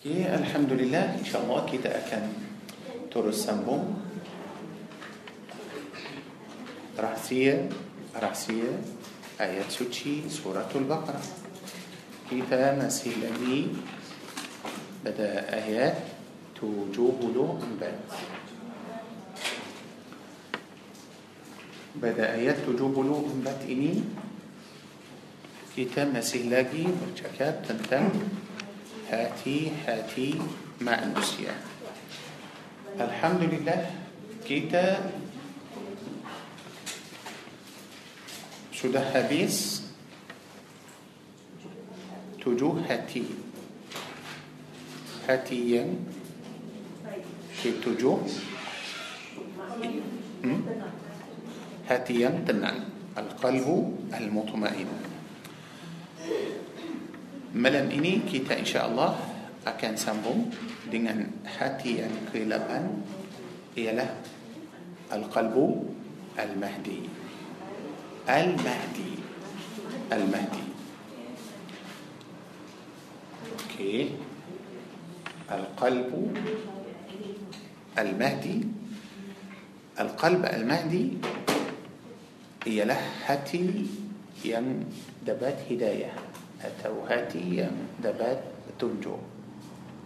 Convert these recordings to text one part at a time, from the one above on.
Okay, Alhamdulillah InsyaAllah kita akan terus sambung Rahsia Rahsia Ayat suci Suratul Baqarah Kita masih lagi Pada ayat 74 Pada ayat 74 ini Kita masih lagi bercakap tentang هاتي هاتي manusia Alhamdulillah kita sudah habis tujuh hati hati yang ketujuh hmm? hati yang tenang al-qalbu al-mutmain Malam ini kita insya-Allah akan sambung dengan hati yang ke-8 ialah al-qalbu al-mahdi. Al-mahdi. Al-mahdi. Okey. Al-qalbu المهدي. القلب المهدي ialah hati yang dapat hidayah. Atau hati dapat tunjuk.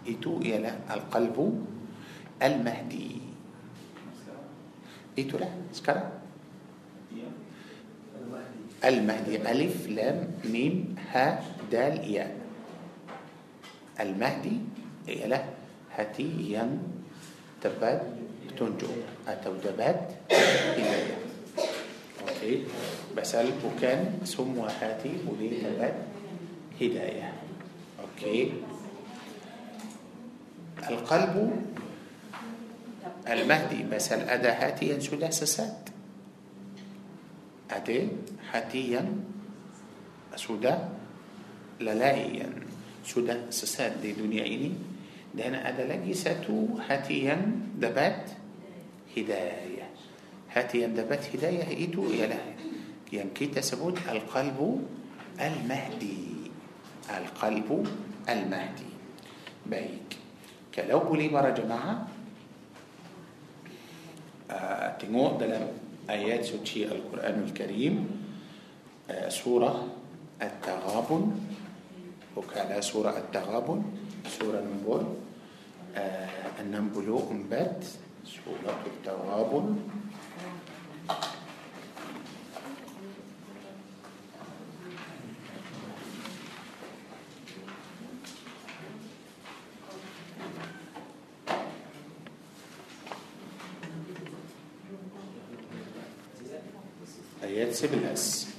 Itu ialah القلب المهدي. Itulah secara المهدي. ألف لام ميم ها دال يا. المهدي يلا هاتي دبات تنجو. أتو دبات إلي أوكي. بسأل وكان سموا هاتي ولي دبات؟ هداية. أوكي. القلب المهدي مثل أدا هاتيا سدى سسات أدي هاتيا سدى للايا سدى سسات دي دنيا إني ده أنا أدا لجي ساتو هاتيا دبات هداية. هاتيا دبات هداية إيتو يلا. يعني كي تسبوت القلب المهدي. القلب المهدي. بيك. كلو بولي مرة جماعة. آه تنو دلم Ayat suci القرآن الكريم. آه سورة التغابن. Bukalah سورة التغابن. surah nombor آه enam puluh empat سورة التغابن. 11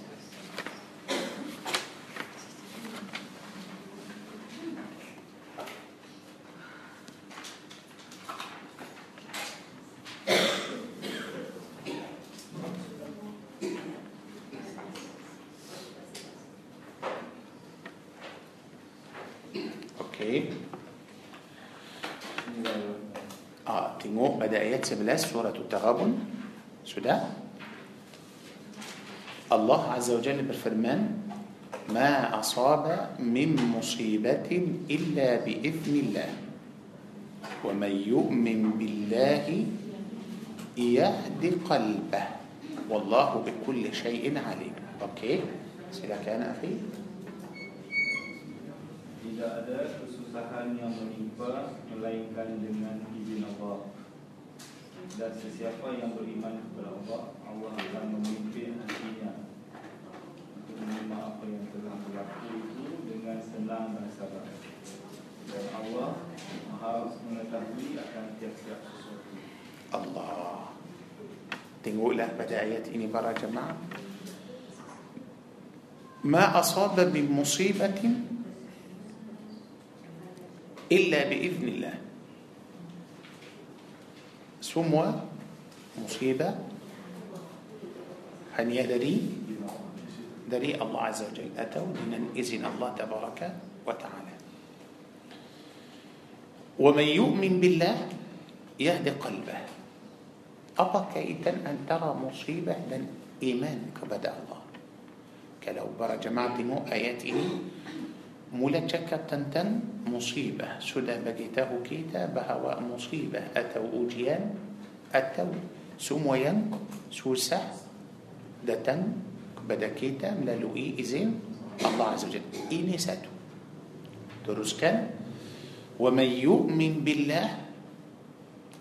Ah, tengok pada ayat 11 surah At-Taghabun sudah الله عز وجل بالفرمان ما أصاب من مصيبة إلا بإذن الله ومن يؤمن بالله يهد قلبه والله بكل شيء عليم أوكي كان أخي Tidak ada kesusahan yang menimpa melainkan dengan izin Allah. Dan sesiapa yang beriman kepada Allah, Allah akan memimpin apa yang telah berlaku itu dengan senang dan sabar. Dan Allah Maha mengetahui akan tiap-tiap sesuatu. Allah. Tengoklah pada ayat ini para jemaah. ما أصاب من مصيبة إلا بإذن الله semua musibah hanya dari dari Allah Azza wa Jalla atau dengan izin Allah Tabaraka wa Ta'ala. ومن يؤمن بالله يهدي قلبه apa kaitan antara musibah dan iman kepada Allah kalau para jemaah tengok ayat ini mula cakap tentang musibah sudah bagi tahu kita bahawa musibah atau ujian atau semua yang susah datang kepada kita melalui izin Allah Azza wa Jalla. Ini satu. Teruskan. وَمَنْ يُؤْمِنْ بِاللَّهِ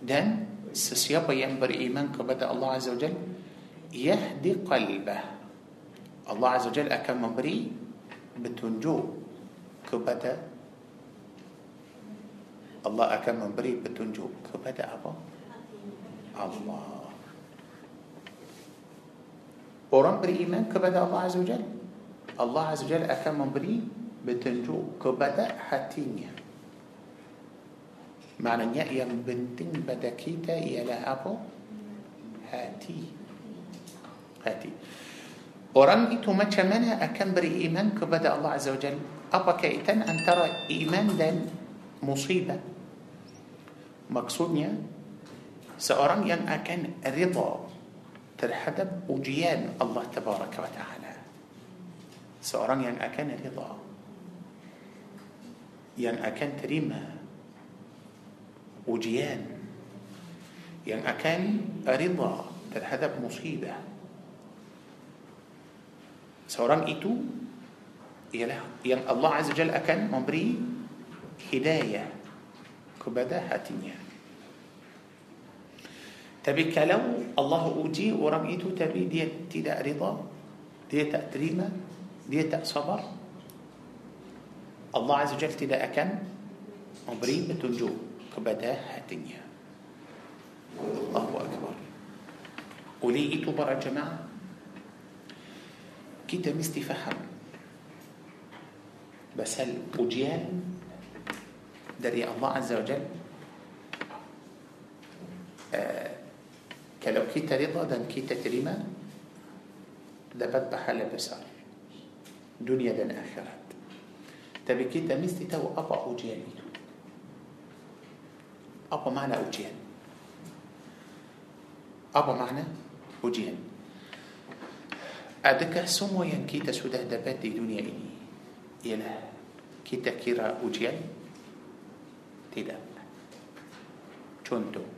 dan sesiapa yang beriman kepada Allah Azza wa Jalla yahdi qalbah. Allah Azza wa Jalla akan memberi petunjuk kepada Allah akan memberi petunjuk kepada apa? Allah. برم بر إيمان كبدا الله عز وجل. الله عز وجل أكم بري بتنجو كبدا حتينيا معنى يم بنتين بدا كيتا يلا أبو Hati hati orang itu macam mana akan beri iman kepada الله عز وجل. Apa kaitan antara iman dan musibah maksudnya seorang yang akan rida. Terhadap ujian Allah Tabaraka wa Ta'ala. Seorang yang akan rida yang akan terima ujian yang akan rida terhadap musibah seorang itu ialah yang Allah Azza Jalla akan memberi hidayah kepada hatinya tapi kalau Allah uji orang itu tapi dia tidak rida dia tak terima dia tak sabar Allah Azza Jalla tidak akan memberi petunjuk kepada hatinya Allahu Akbar oleh itu para jemaah kita mesti faham pasal ujian dari Allah Azza wa Jal uh, كلو كيت رضا دن كيت تريما لبد بحال بسار دنيا دن آخرة تبي كيت مستي تو أبا أجيان أبا معنى أجيان أبا معنى أجيان أدك سمو ينكيت سده دبات دي دنيا إني. يلا كيت كيرا أجيان تدام چون تو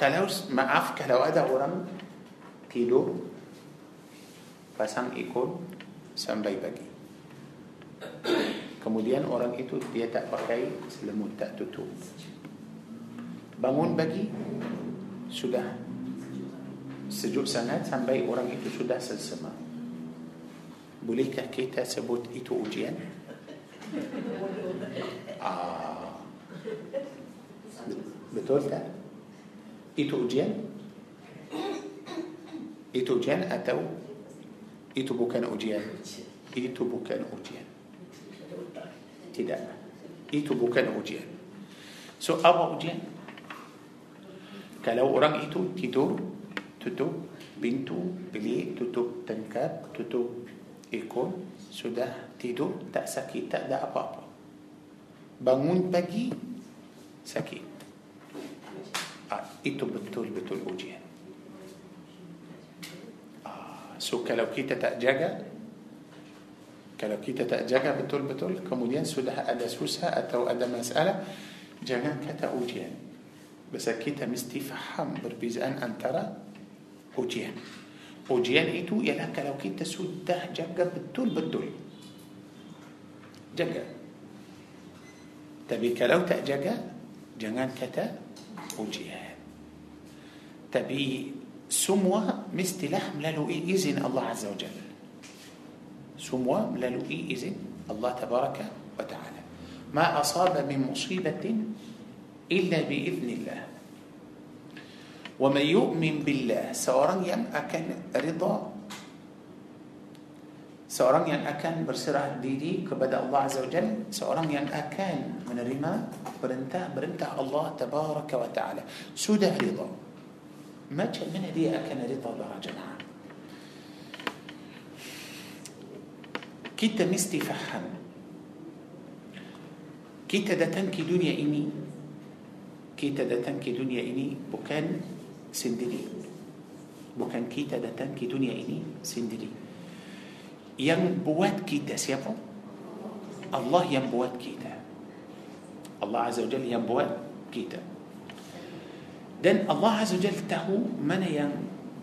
Kalau maaf kalau ada orang tidur pasang ikon sampai pagi. Kemudian orang itu dia tak pakai selimut tak tutup. Bangun pagi sudah sejuk sangat sampai orang itu sudah selsema. Bolehkah kita sebut itu ujian? Ah. Betul tak? Itu ujian? Itu ujian atau itu bukan ujian? Itu bukan ujian. Tidak. Itu bukan ujian. So apa ujian? Kalau orang itu tidur tutup pintu bilik, tutup tingkap, tutup ikon, sudah tidur tak sakit, tak ada apa-apa. Bangun pagi sakit. Ah, itu betul-betul ujian. Ah, so kalau kita tak jaga, kalau kita tak jaga betul-betul, kemudian sudah ada susah atau ada masalah, jangan kata ujian. Sebab kita mesti faham perbezaan antara ujian. Ujian itu ialah kalau kita sudah jaga betul-betul. Jaga. Tapi kalau tak jaga, jangan kata ujian. تبي سموا مست لحم لا ملالو إذن الله عز وجل. سموا لا ملالو إذن الله تبارك وتعالى. ما أصاب من مصيبة إلا بإذن الله. ومن يؤمن بالله سأرني أن أكن رضا سأرني أن أكن برسرة ديدي كبدا الله عز وجل سأرني أن أكن من رما برنتا برنتا الله تبارك وتعالى. سودا رضا. ما من هدي أكن رضا بها جمعا كيتا مستي فحن كيتا دتنكي دنيا إني كيتا دتنكي دنيا إني بكان سندلي بكان كيتا دتنكي دنيا إني سندلي yang buat kita siapa? الله yang buat kita. Allah Azza wa Jalla yang buat. Dan Allah Azza Jalla tahu mana yang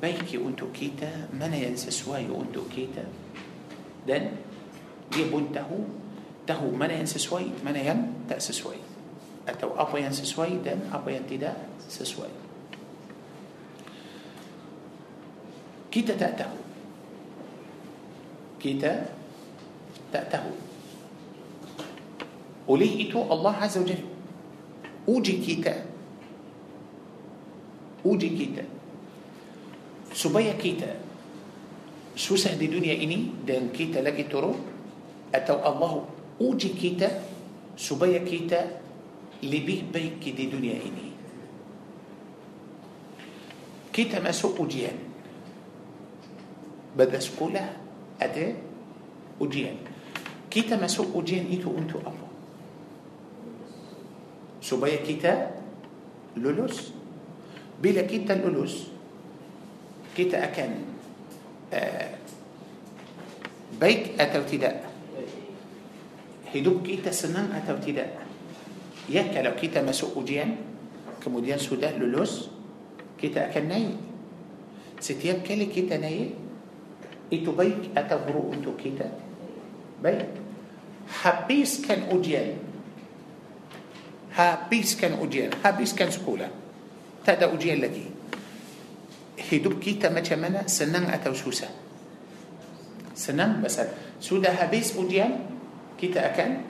baik untuk kita mana yang sesuai untuk kita dan dia pun tahu tahu mana yang sesuai mana yang tak sesuai atau apa yang sesuai dan apa yang tidak sesuai kita tak tahu kita tak tahu oleh itu Allah Azza wa Jalla uji kita uji kita supaya kita susah di dunia ini dan kita lagi turun atau Allah uji kita supaya kita lebih baik di dunia ini kita masuk ujian pada sekolah ada ujian kita masuk ujian itu untuk apa supaya kita lulus bila kita lulus kita akan. Ah, baik atau tidak hidup kita senang atau tidak kalau kita masuk ujian kemudian sudah lulus kita akan naik. Setiap kali kita naik itu baik atau buruk untuk kita. Baik habiskan ujian habiskan ujian habiskan sekolah tak ada uji lagi hidup kita makin mana senang atau susah. Senang pasal sudah habis uji kita akan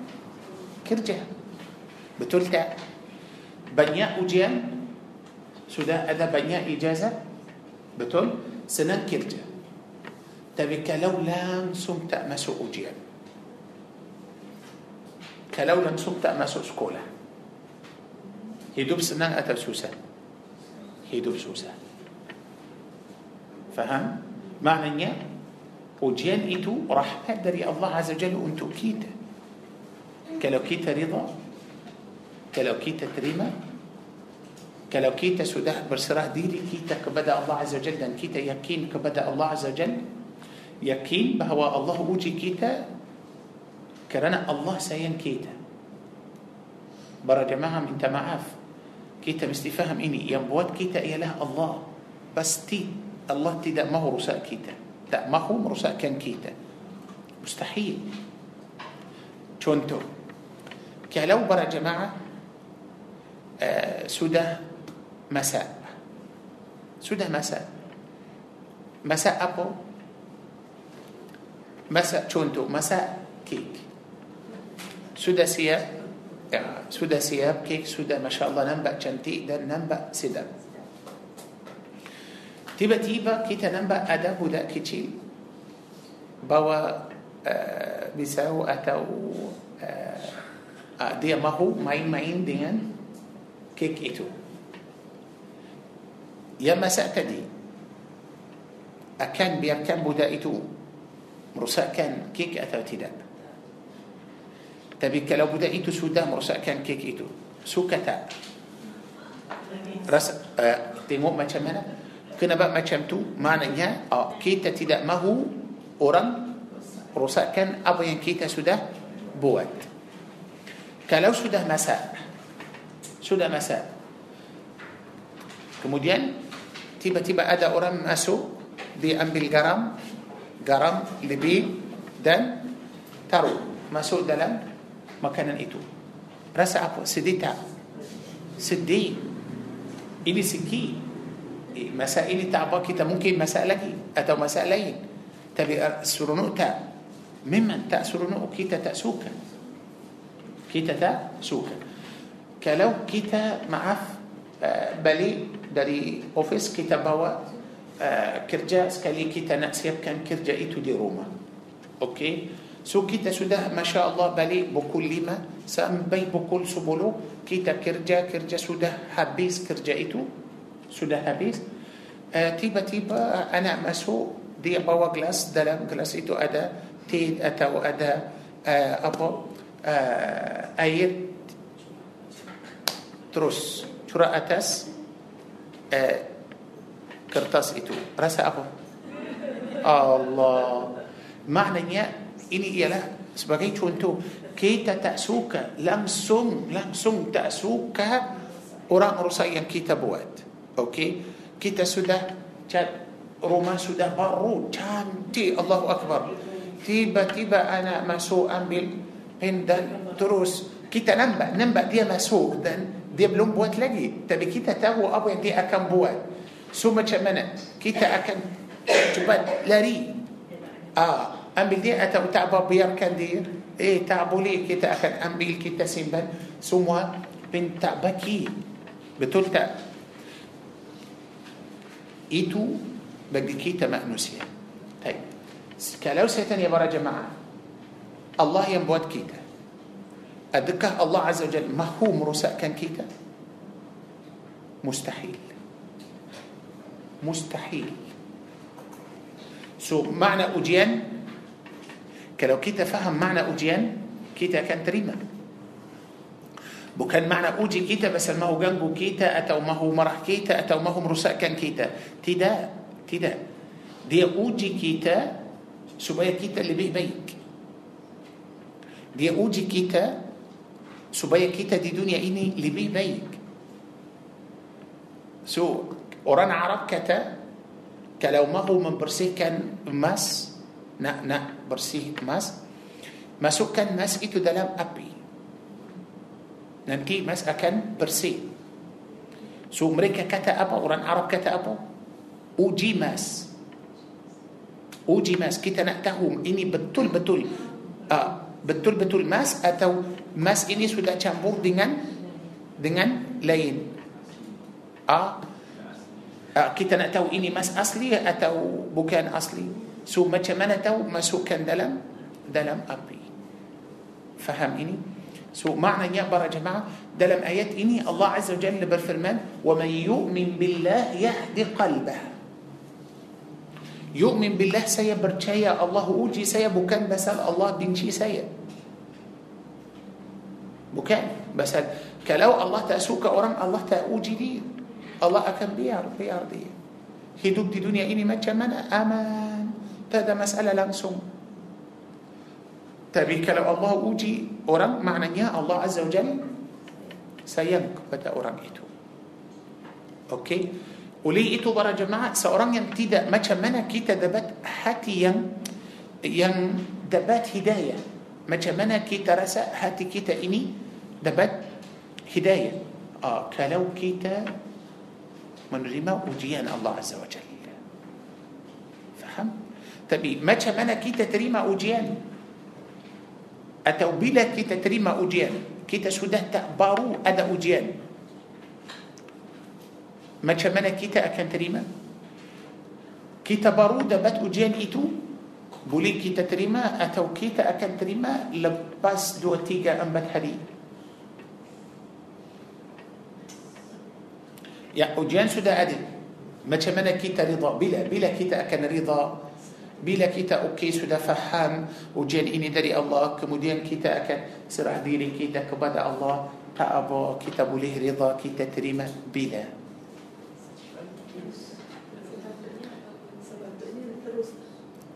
kerja betul tak punya uji sudah ada punya ijazah. Betul senang kerja tapi belum sempat masuk uji كلو لم سمت مسو سكولا. هدوب سنن أتو سوسا. Hidup susah faham maknanya ujian itu rahmat dari Allah Azza Jalla untuk kita kalau kita rida kalau kita terima kalau kita sudah berserah diri kita kepada Allah Azza Jalla dan kita yakin kepada Allah Azza Jalla yakin bahawa Allah uji kita kerana Allah sayang kita para jemaah minta maaf kita mesti faham ini yang buat kita ialah Allah pasti Allah tidak mahu rusak kita tak mahu merusakkan kita mustahil contoh kalau para jemaah uh, sudah masak sudah masak masak apa masak contoh masak kek sudah siap ya, sudah siap kek sudah masya Allah nampak cantik dan nampak sedap tiba-tiba kita nampak ada budak kecil bawa uh, pisau atau uh, uh, dia mahu main-main dengan kek itu yang masak tadi akan biarkan budak itu merosakkan kek atau tidak tapi kalau budak itu sudah merosakkan kek itu suka tak? Rasa uh, tengok macam mana? Kenapa macam tu maknanya uh, kita tidak mahu orang rosakkan apa yang kita sudah buat. Kalau sudah masak sudah masak. Kemudian tiba-tiba ada orang masuk dia ambil garam garam lebih dan taruh masuk dalam makanan itu rasa apa sedih tak sedih ini eh, masa ini tak apa kita mungkin masak lagi atau masak lain tapi seronok tak memang tak seronok kita tak suka kita tak suka kalau kita maaf balik dari office kita bawa uh, kerja sekali kita nak siapkan kerja itu di rumah okey so kita sudah masya Allah balik pukul lima sampai pukul sepuluh. Kita kerja kerja sudah habis kerja itu. Sudah habis. Uh, tiba-tiba anak masuk dia bawa gelas. Dalam gelas itu ada teh atau ada uh, apa uh, air. Terus curah atas uh, kertas itu. Rasa apa? Allah. Maknanya ini ialah sebagai contoh. Kita tak suka langsung langsung tak suka orang rusak yang kita buat. Okey? Kita sudah cat rumah sudah baru cantik Allahu akbar. Tiba-tiba anak masuk ambil pen dan terus. Kita nampak nampak dia masuk dan dia belum buat lagi. Tapi kita tahu apa yang dia akan buat. So macam mana? Kita akan cepat lari. Ah أم بدي أتو تعب بير كندير؟ إيه تعبوا لي كي تأكل أم بيل كي تسين بل سموا بن تعبكي بتلتا إيتو بدي كي تمأنسيا طيب. كالو سيتني برا جماعة. الله ينبوت كيتا. أدك الله عز وجل ما هو مرساء كان كيتا؟ مستحيل. مستحيل. سو معنى أجيان kalau kita faham makna ujian kita akan terima. Bukan makna uji kita pasal mahu hancur kita atau mahu marah kita atau mahu merosakkan kita. Tidak tidak dia uji kita supaya kita lebih baik. Dia uji kita supaya kita di dunia ini lebih baik. So orang Arab kata كلو ما هو من برسي كان مس nak nak bersih emas masukkan emas itu dalam api. Nanti emas akan bersih. So mereka kata apa? Orang Arab kata apa? Uji emas. Uji emas. Kita nak tahu ini betul-betul uh, betul-betul emas atau emas ini sudah campur dengan dengan lain? Ah uh, kita nak tahu ini emas asli atau bukan asli So macam mana tahu masukkan dalam dalam api. Faham ini? So maknanya para jemaah dalam ayat ini Allah Azza wa Jalla berfirman, "Wa man yu'min billah yahdi qalbah." Yu'min billah saya percaya Allah uji saya bukan pasal Allah benci saya. Bukan pasal kalau Allah tak suka orang Allah tak uji dia. Allah akan biar biar dia. Hidup di dunia ini macam mana? Aman. Tak ada masalah langsung. Tapi kalau Allah uji orang, maknanya Allah Azza wa Jal sayang kepada orang itu. Okey? Oleh itu para jemaah, seorang yang tidak macam mana kita dapat hati yang yang dapat hidayah. Macam mana kita rasa hati kita ini dapat hidayah. Ah, kalau kita menerima ujian Allah Azza wa Jalla. Faham? Tapi macam mana kita terima ujian Atau bila kita terima ujian Kita sudah tak baru ada ujian Macam mana kita akan terima Kita baru dapat ujian itu Boleh kita terima Atau kita akan terima Lepas dua, tiga, empat hari Ya ujian sudah ada Macam mana kita rida Bila bila kita akan rida Bila kita okey sudah faham ujian ini dari Allah, kemudian kita akan serah diri kita kepada Allah, tak apa kita boleh rida, kita terima bila.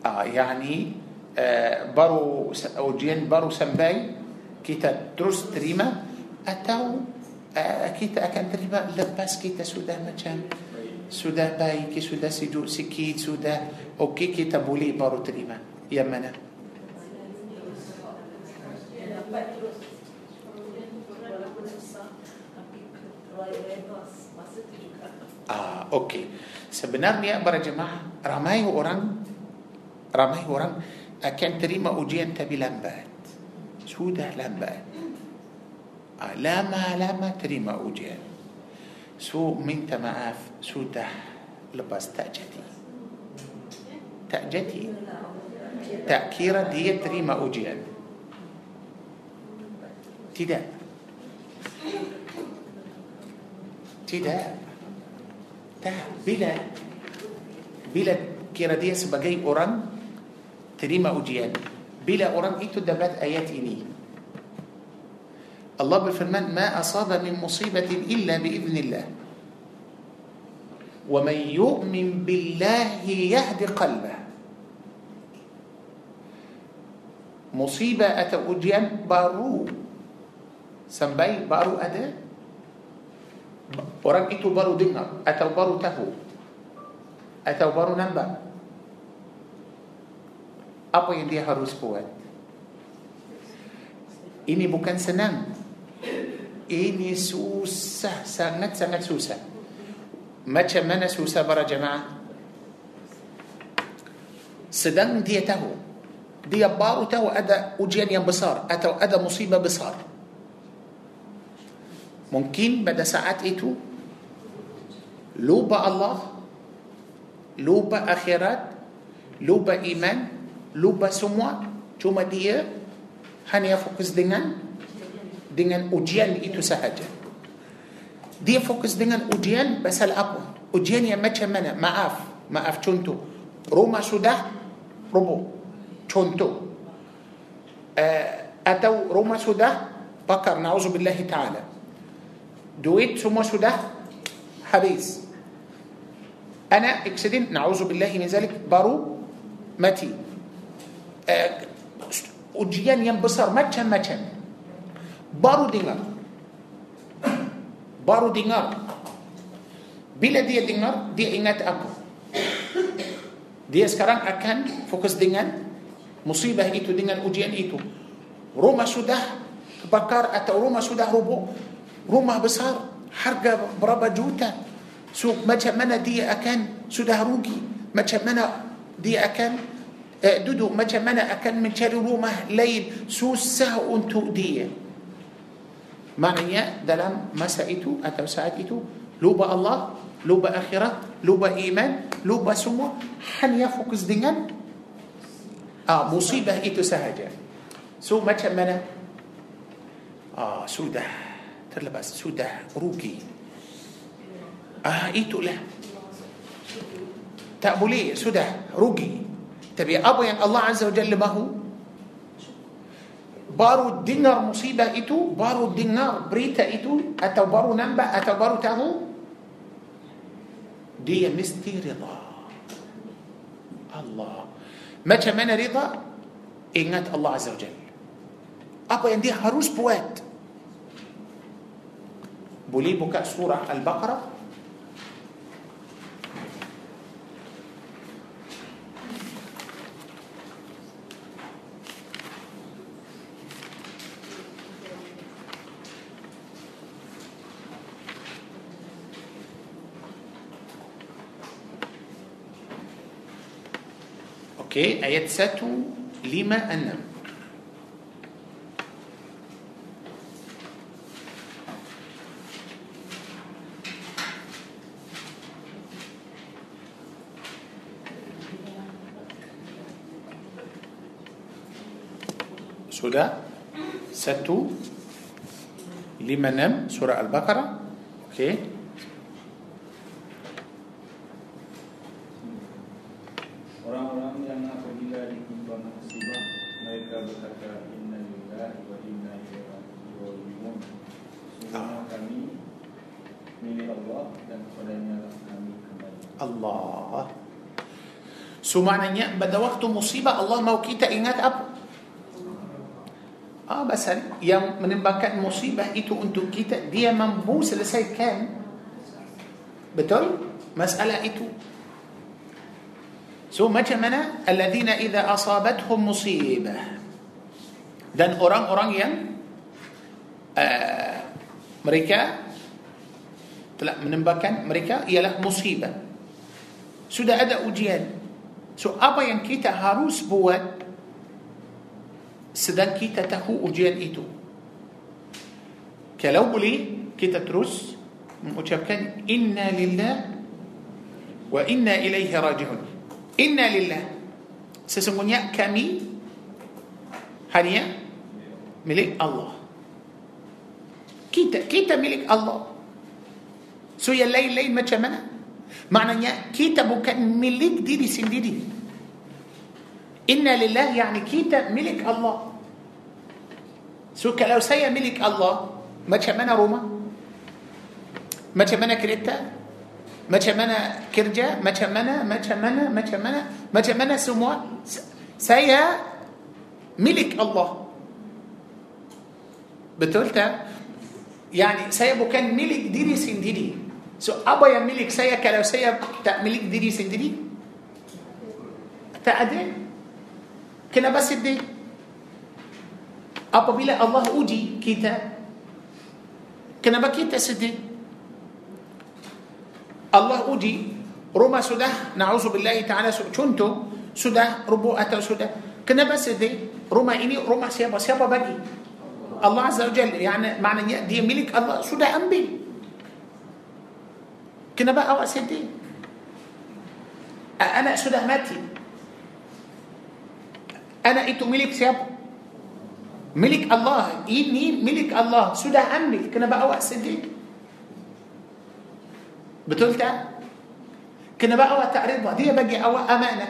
Ah, yani uh, baru ujian baru sampai kita terus terima atau uh, kita akan terima lepas kita sudah macam sudah baik, sudah sujud sikit, sudah okey kita boleh baru terima. Yang mana? Ah, okey. Sebenarnya para jemaah ramai orang ramai orang akan terima ujian tapi lambat. Sudah lambat. Ah, lama-lama terima ujian. Maaf Sudah lepas tak jadi Tak jadi Tak kira dia terima ujian Tidak Tidak Tak Bila Bila kira dia sebagai orang Terima ujian Bila orang itu dapat ayat ini الله بفرمان ما أصاب من مصيبة إلا بإذن الله. ومن يؤمن بالله يهد قلبه. مصيبة أتوجيان بارو. سمبي بارو أداء orang itu baru dengar atau بارو tahu atau baru nampak apa yang dia harus buat ini bukan senang ini susah sangat sangat susah macam mana susah para jemaah sedang dia tahu dia baru tahu ada ujian yang besar atau ada musibah besar mungkin pada saat itu lupa Allah lupa akhirat lupa iman lupa semua cuma dia hanya fokus dengan dengan ujian itu sahaja dia fokus dengan ujian pasal apa ujian yang macam mana maaf maaf contoh rumah sudah roboh contoh uh, atau rumah sudah bakar na'udzubillah ta'ala duit semua sudah habis أنا اكسدين نعوذ بالله من ذلك mati uh, ujian yang besar macam-macam baru dengar. Baru dengar. Bila dia dengar dia ingat apa dia sekarang akan fokus dengan musibah itu dengan ujian itu. Rumah sudah terbakar atau rumah sudah rubuh rumah besar harga berapa juta? So macam mana dia akan sudah rugi? Macam mana dia akan eh, duduk? Macam mana akan mencari rumah lain? Susah untuk dia maknanya dalam masa itu atau saat itu lupa Allah lupa akhirat, lupa iman, lupa semua hanya fokus dengan ah, musibah itu sahaja. So macam mana? Ah, sudah terlepas, sudah rugi. Ah, itulah. Tak boleh, sudah rugi. Tapi apa yang Allah Azza wa Jalla mahu? Baru dengar musibah itu, baru dengar berita itu, atau baru nampak, atau baru tahu, dia mesti rida Allah macam mana rida ingat Allah Azza wa Jal apa yang dia harus buat boleh buka surah Al-Baqarah Okey? Ayat satu lima enam. Sudah satu lima enam سورة البقرة. Okey? So maknanya pada waktu musibah Allah mau kita ingat apa? Ah, pasal yang menimbulkan musibah itu untuk kita dia mampu selesaikan. Betul? Masalah itu. So macam mana? Alladzina idza asabathum musibah. Dan orang-orang yang uh, mereka telah menimbulkan mereka ialah musibah. Sudah ada ujian So apa yang kita harus buat sedang kita tahu ujian itu. Kalau boleh kita terus mengucapkan inna lillah wa inna ilaihi raji'un. Inna lillah. Sesungguhnya kami hanya milik Allah. Kita kita milik Allah. So yang lain-lain macam mana? Maknanya kita bukan milik diri sendiri. Inna lillah yani kita milik Allah. So kalau saya milik Allah, macam mana rumah? Macam mana kereta? Macam mana kerja? Macam mana? Macam mana? Macam mana? Macam mana semua? Saya milik Allah. Betul tak? Yani saya bukan milik diri sendiri. So apa yang milik saya kalau saya tak milik diri sendiri? Tak ada. Kenapa sedih? Apabila Allah uji kita, kenapa kita sedih? Allah uji rumah sudah, na'udzubillah ta'ala contoh, sudah rubuh atau sudah. Kenapa sedih? Rumah ini rumah siapa? Siapa bagi? Allah Azza wa Jalla yani maknanya dia milik Allah sudah ambil كنا بقى رأس الدين أنا سده ماتي. أنا إيتو ملك سياب ملك الله. إني ملك الله. سده أمري كنا بقى رأس الدين بتقول تعال كنا بقى تعرضها دي بقي أو أمانة.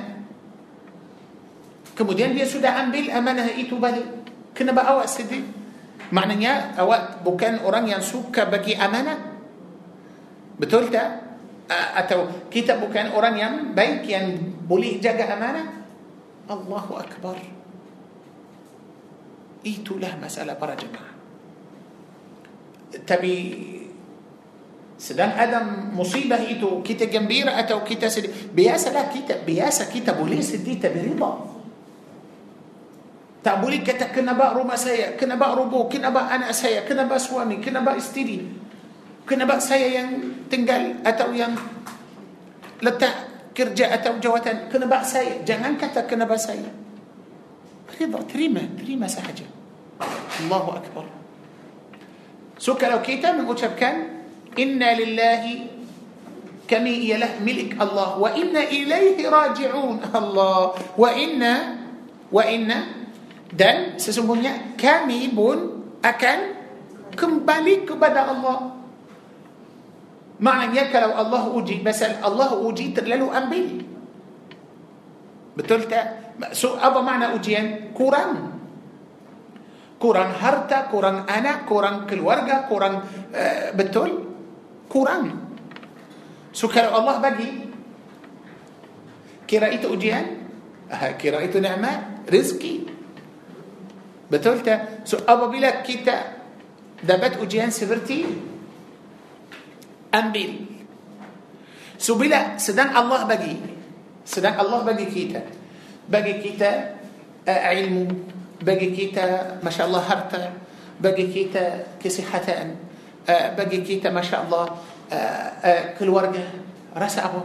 كمدين دي سودة عن بيل أمانة إيتو بلي كنا بقى أو أسدي معنى يا أو بكان أوران ينسوك بقي أمانة. Betul tak? Atau kita bukan orang yang baik yang boleh jaga amanah? Allahu Akbar. Itulah masalah para jemaah. Tapi sedang ada musibah itu kita gembira atau kita sedih. Biasalah kita, biasa kita boleh sedih tapi rida. Tak boleh kata kenapa rumah saya, kenapa rubuh, kenapa anak saya, kenapa suami, kenapa isteri. Kenapa saya yang tinggal atau yang letak kerja atau jawatan. Kenapa saya? Jangan kata kenapa saya. Rida, terima, terima sahaja. Allahu Akbar. So kalau kita mengucapkan Inna lillahi kami ialah milik Allah wa inna ilaihi raji'un Allah wa inna wa inna dan sesungguhnya kami pun akan kembali kepada Allah maknanya kalau Allah uji pasal Allah uji terlalu ambil. Betul tak? So apa makna ujian? Kurang. Kurang harta kurang anak kurang keluarga kurang uh, betul? Kurang. So kalau Allah bagi kira itu ujian? Kira itu nikmat? Rezeki. Betul tak? So apabila kita dapat ujian seperti ambil. So bila sedang Allah bagi, sedang Allah bagi kita, bagi kita uh, ilmu, bagi kita masya Allah harta, bagi kita kesihatan, uh, bagi kita masya Allah uh, uh, keluarga, rasa apa?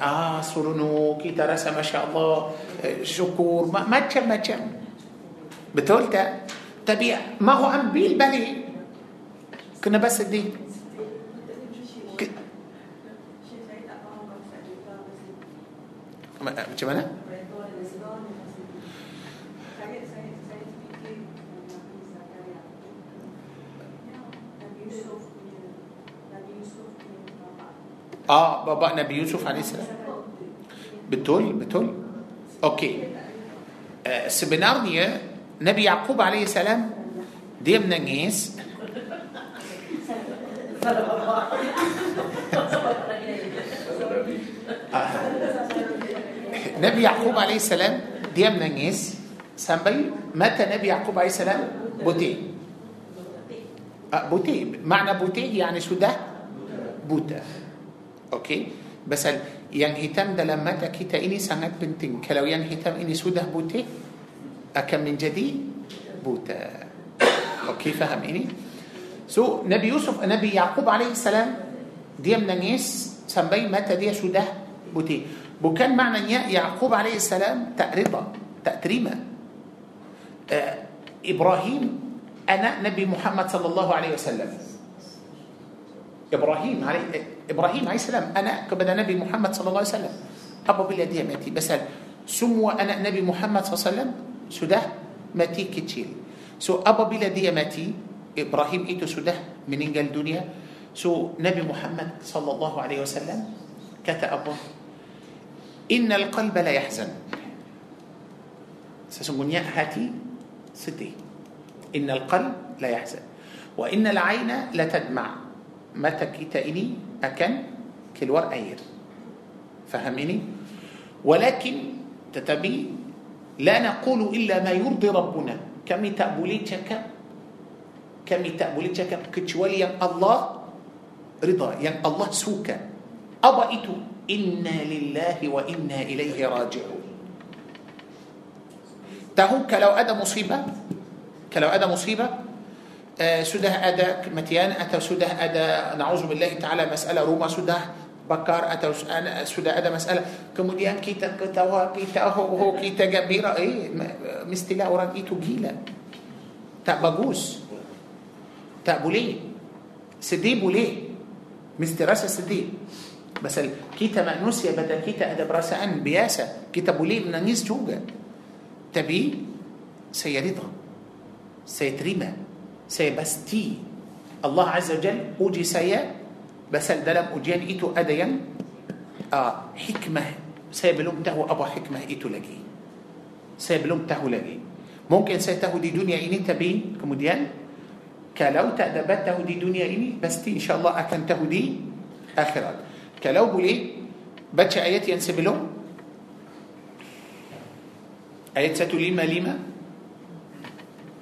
Ah, suruh kita rasa masya Allah uh, syukur, macam-macam. Betul tak? Tapi mahu ambil balik. Kenapa sedih? Ke... Macam mana? Ah, bapa Nabi Yusuf AS Betul, betul Okey uh, Sebenarnya Nabi Yaqub عليه السلام dia menangis Nabi Yaqub عليه السلام dia menangis. Sampai mata Nabi Yaqub عليه السلام? Putih ah, putih makna putih يعني sudah? Buta okey. Pasal yang hitam dalam mata kita ini sangat penting. Kalau yang hitam ini sudah putih أكم من جديد؟ بوتا أوكي فهم إني سو نبي يوسف نبي يعقوب عليه السلام دي من الناس. سامبي متى دي شو ده؟ بوتي وكان معنى يا يعقوب عليه السلام تأريضة تأتريمة. آه، إبراهيم أنا نبي محمد صلى الله عليه وسلم. إبراهيم علي إبراهيم عليه السلام أنا قبل نبي محمد صلى الله عليه وسلم. أبو بلادي ماتي. بس سمو أنا نبي محمد صلى الله عليه وسلم؟ سده ماتي كتير سو أبو بلادي ماتي إبراهيم إيتو سده من إنجل الدنيا سو نبي محمد صلى الله عليه وسلم كتب Innal qalba la yahzan. Sesungguhnya hati sedih. Innal qalb la yahzan. Wa innal aina la tadma'. Mata kita ini akan keluar air. Faham ini? Walakin tetapi لا نقول إلا ما يرضي ربنا kami tak boleh cakap kami tak boleh cakap kecuali yang Allah rida yang Allah suka apa itu إنا لله وإنا إليه راجعون تهو لو ادى مصيبه كلو ادى مصيبه سده ادى متيان اتى سده ادى نعوذ بالله تعالى مساله روما سده بكار اتى سده ادى مساله كموديان كيتا كيتا كيتا هو كيتا كبيرة إيه مستلا اوران ايتو جيلا تابجوز تأبولي سدي بولي ليه مستراسه سديب مثلا كيتا مانوسيا بدا كيتا أدب راسان بياسا كيتا بولي من جوجا tapi? Saya reda saya terima saya pasti. الله عز وجل uji saya. Pasal dalam ujian itu ada ah hikmah. Saya belum tahu apa hikmah itu lagi saya belum tahu lagi mungkin saya tahu di dunia ini tapi? Kemudian. Kalau tak dapat tahu di dunia ini pasti إن شاء الله akan tahu di akhirat. Kalau boleh baca ayat yang sebelum ayat 155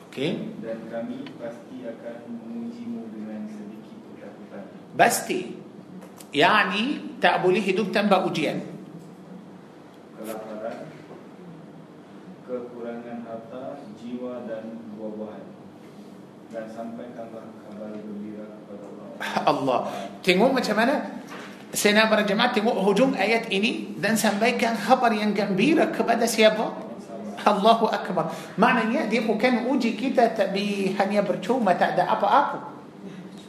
Okay. Dan kami pasti akan mengujimu dengan sedikit ketakutan. Pasti. Yani tak boleh hidup tanpa ujian. Kelaparan, kekurangan harta, jiwa dan buah-buahan. Dan sampaikanlah kabar gembira kepada Allah. Allah. Tengok macam mana سنا برجمات هجوم آيات إني دان سنباي كان خبر ينجم بيرا كبدا سيابا. الله أكبر. معنى يا يأدي كان أوجي كتا تبي هنيا برشو ما تعدى أبا أبو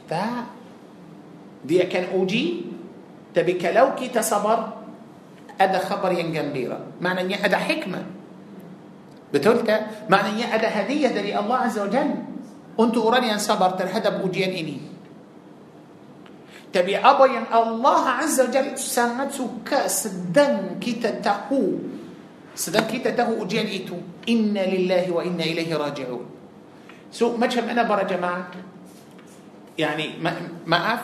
فا دي كان أوجي تبي كلو كتا صبر أدا خبر ينجم بيرا. معنى يا أدا حكمة. بتلك معنى يا أدا هدية دري الله عز وجل. أنت أراني أن صبر ترهدب أوجيان إني. Tapi apa yang Allah Azza wa Jalla sangat suka sedang kita tahu sedang kita tahu ujian itu inna lillahi wa inna ilaihi raji'un so macam mana para jemaah yani ma- maaf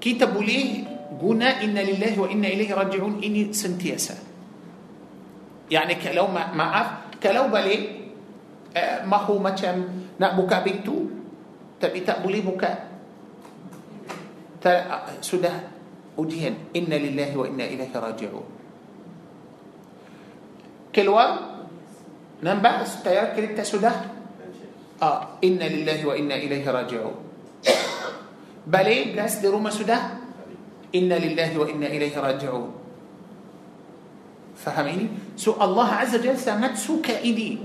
kita boleh guna inna lillahi wa inna ilaihi raji'un ini sentiasa yani kalau ma- maaf kalau balik uh, mahu macam nak buka pintu tapi tak boleh buka uh, sudah ujian inna lillahi wa inna ilaihi raji'un keluar nampak supaya kita sudah ah inna lillahi wa inna ilaihi raji'un balik gas di rumah sudah inna lillahi wa inna ilaihi raji'un faham ini so Allah azza jalla sangat suka ini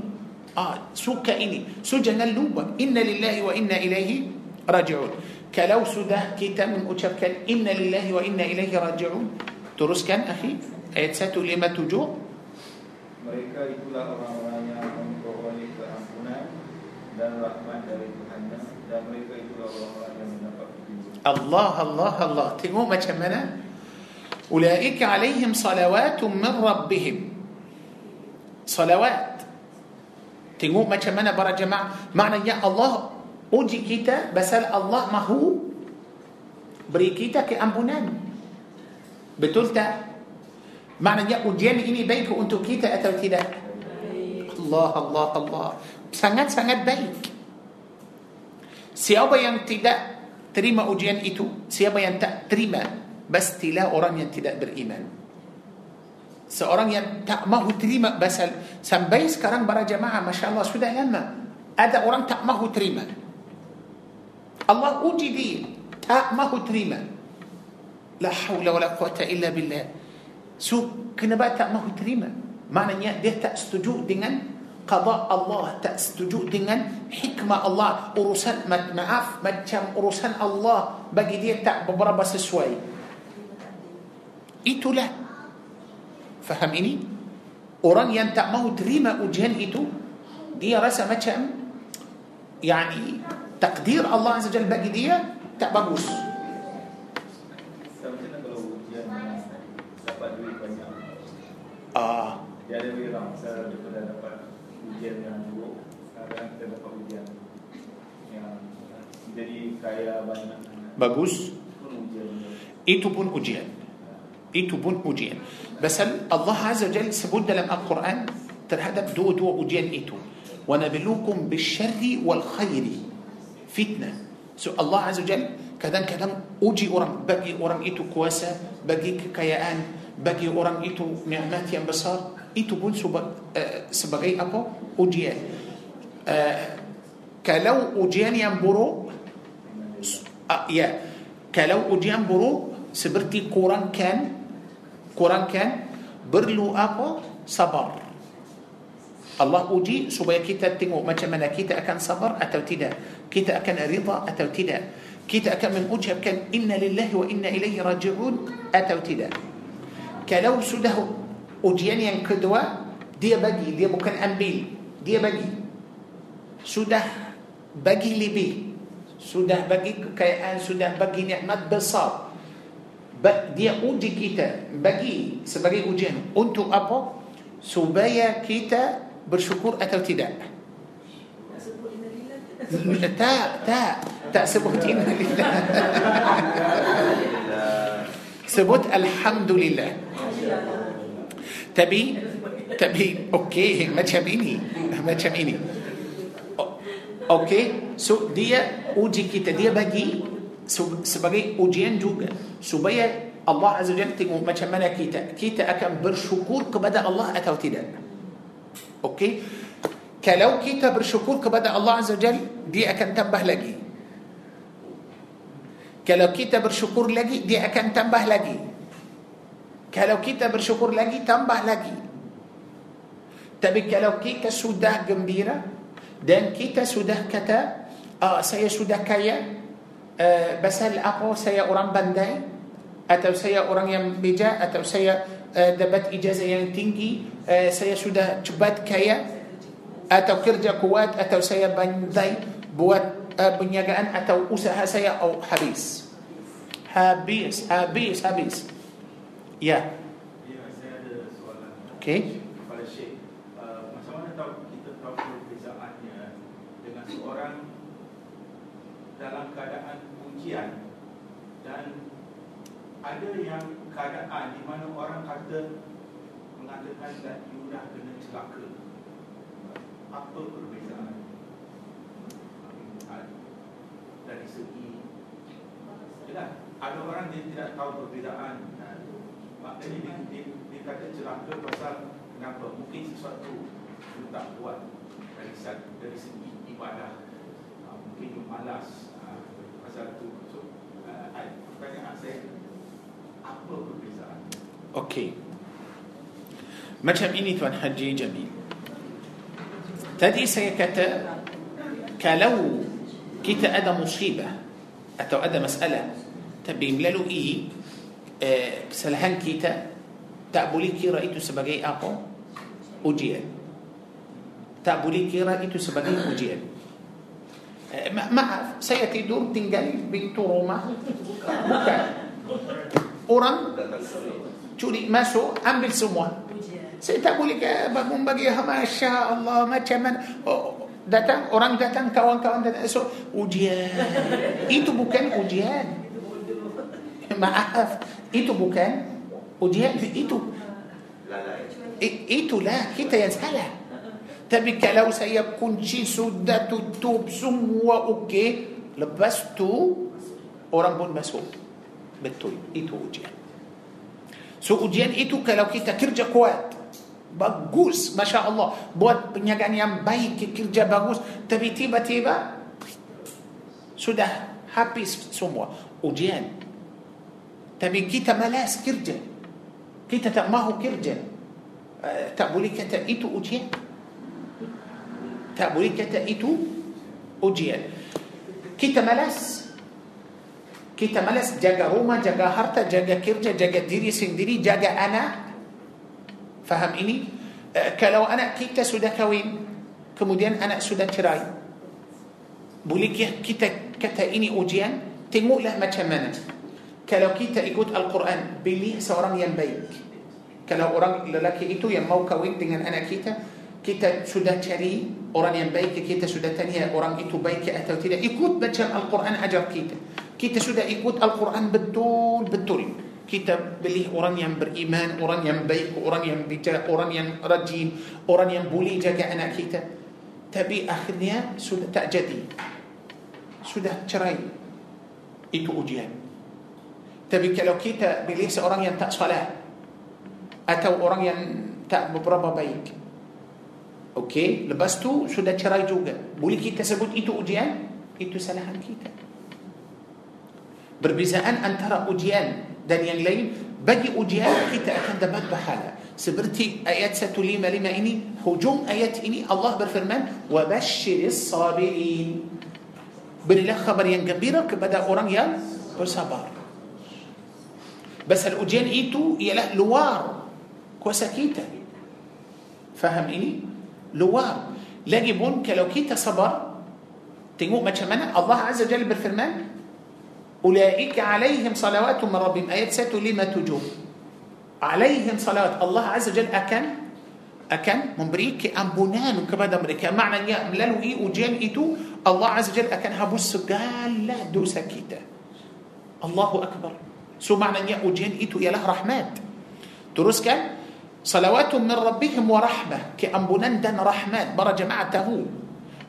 ah suka ini so jangan lupa inna lillahi wa inna ilaihi raji'un كلو سدى كتاب من أشب كان إن لله وإن إليه راجعون. ترس كان أخي. آيات ساتو لما تجو؟ الله الله الله. تيمو ما كمنا أولئك عليهم صلوات من ربهم. صلوات. تيمو ما كمنا برا جماعة. معنى يا الله uji kita pasal Allah mahu beri kita keampunan. Betul tak? Maknanya ujian ini baik untuk kita atau tidak? Allah, Allah, Allah. Sangat-sangat baik. Siapa yang tidak terima ujian itu, siapa yang tak terima, pastilah orang yang tidak beriman. Seorang yang tak mahu terima pasal sampai sekarang para jemaah, masya Allah sudah lama. Ada orang tak mahu terima. Allah uji dia tak mahu terima. La hawla wa la quwata illa billah. So kenapa tak mahu terima. Maknanya dia tak setuju dengan qada Allah tak setuju dengan hikmah Allah urusan ma- maaf macam urusan Allah bagi dia tak beberapa sesuai. Itulah. Faham ini? Orang yang tak mahu terima ujian itu dia rasa macam yani takdir Allah Azza Jalla bagi dia tak bagus ah Dia ada wirang, saya daripada dapat ujian yang buruk, sekarang kita dapat ujian yang jadi kaya banyak. bagus itu pun ujian itu pun ujian Basal Allah Azza Jalla sebut dalam Al-Quran terhadap dua-dua ujian itu. Bisyarri wal khairi. Fitnah. So Allah Azza Jalla kadang-kadang uji orang bagi orang itu kuasa, bagi kekayaan, bagi orang itu nikmat yang besar, itu pun sebagai apa? Ujian. Kalau ujian yang buruk, ya, kalau ujian buruk seperti kurang kan, kurang kan, perlu apa? Sabar. Allah uji supaya kita tengok macam mana kita akan sabar atau tidak. Kita akan rida atau tidak. Kita akan mengucapkan inna lillahi wa inna ilaihi raji'un atau tidak. Kalau sudah ujian yang kedua, dia bagi, dia bukan ambil, dia bagi. Sudah bagi lebih. Sudah bagi kekayaan, sudah bagi nikmat besar. Dia uji kita, bagi sebagai ujian. Untuk apa? Supaya kita bersyukur atau tidak. Tak, tak. Tak sebut inna lillah. sebut alhamdulillah. Tapi tapi okey macam ini. Macam ini. Okey, so dia uji kita, dia bagi sebagai ujian juga supaya Allah Azza Jalla tengok macam mana kita kita akan bersyukur kepada Allah atau tidak. Okey. Kalau kita bersyukur kepada Allah Azza Jalla, dia akan tambah lagi. Kalau kita bersyukur lagi, dia akan tambah lagi. Kalau kita bersyukur lagi, tambah lagi. Tapi kalau kita sudah gembira dan kita sudah kata, ah, saya sudah kaya, uh, pasal apa saya orang pandai, atau saya orang yang bijak, atau saya uh, dapat ijazah yang tinggi, uh, saya sudah cepat kaya, atau kerja kuat, atau saya pandai buat uh, penjagaan atau usaha saya oh, habis. Habis, habis, habis. Ya. Ya, saya ada soalan. Okey. Kepada Syekh, uh, macam mana tahu kita tahu perbezaannya dengan seorang dalam keadaan ujian dan ada yang keadaan di mana orang kata mengatakan that you dah kena celaka. Apa perbezaan? Dari segi Yalah, ada orang dia tidak tahu perbezaan. Maknanya dia, dia, dia kata celaka pasal Kenapa? Mungkin sesuatu Dia tak buat. Dari, dari segi ibadah. Uh, Mungkin dia malas. Uh, Pasal tu. So, uh, Pertanyaan saya أوكي ما تشابيني توان حجي جميل. تدي سيكتا كلو كتا أدى مصيبة. أتو أدى مسألة. تبي ملو إي أه سلهان كتا تأبولي كي رأيتو سبقي أقو أجيال تأبولي كي رأيتو سبقي أجيال أه ما عرف سيأتي دور تنقل بنتو روما. Orang curi masuk, ambil semua. Saya tak boleh ke bangun bagi Masya Allah macam mana? Oh, Datang, orang datang, kawan-kawan datang So, ujian. Itu bukan ujian. Maaf. Itu bukan ujian. Itu Itulah kita yang salah. Tapi kalau saya kunci sudah tutup semua okey Lepas tu Orang pun masuk Betul, itu ujian So ujian itu kalau kita kerja kuat Bagus, Masya Allah Buat penjagaan yang baik, kerja bagus Tapi tiba-tiba Sudah habis semua Ujian Tapi kita malas kerja Kita tak mahu kerja uh, Tak boleh kata itu ujian Tak boleh kata itu ujian Kita malas kita malas jaga rumah, jaga harta, jaga kerja, jaga diri sendiri, jaga anak. Faham ini? Uh, kalau anak kita sudah kahwin, kemudian anak sudah cerai. Boleh kita kata ini ujian? Tengoklah macam mana. Kalau kita ikut Al-Quran, pilih seorang yang baik. Kalau orang lelaki itu yang mau kahwin dengan anak kita, kita sudah cari orang yang baik, kita sudah tanya orang itu baik atau tidak. Ikut macam Al-Quran ajar kita. Kita sudah ikut Al-Quran betul-betul. kita pilih orang yang beriman, orang yang baik, orang yang bijak, orang yang rajin, orang yang boleh jaga anak kita. Tapi akhirnya sudah tak jadi. Sudah cerai. Itu ujian. Tapi kalau kita pilih seorang yang tak salat atau orang yang tak beberapa baik. Okey, lepas tu sudah cerai juga. Boleh kita sebut itu ujian? Itu kesalahan kita. Berbezaan antara ujian dan yang lain bagi ujian kita akan dapat pahala seperti ayat 155 ini hujung ayat ini Allah berfirman basyiris sabirin berilah khabar yang gembira kepada orang yang bersabar Basal ujian itu ialah luar kuasa kita. Faham ini? Luar. Lagi pun kalau kita sabar, tengok macam mana Allah Azza Jalla berfirman, أولئك عليهم صلوات من ربهم. Ayat satu lima tujuh عليهم صلوات. الله عز وجل akan? Akan? Memberikan ampunan kepada mereka maknanya melalui ujian itu الله عز وجل أكن هبوس قال لا دو سكيتا الله أكبر. سو معنى يا وجين إتو يا له رحمات. ترس كان؟ صلوات من ربهم ورحمة كأمبونان دان رحمات. برا جماعته.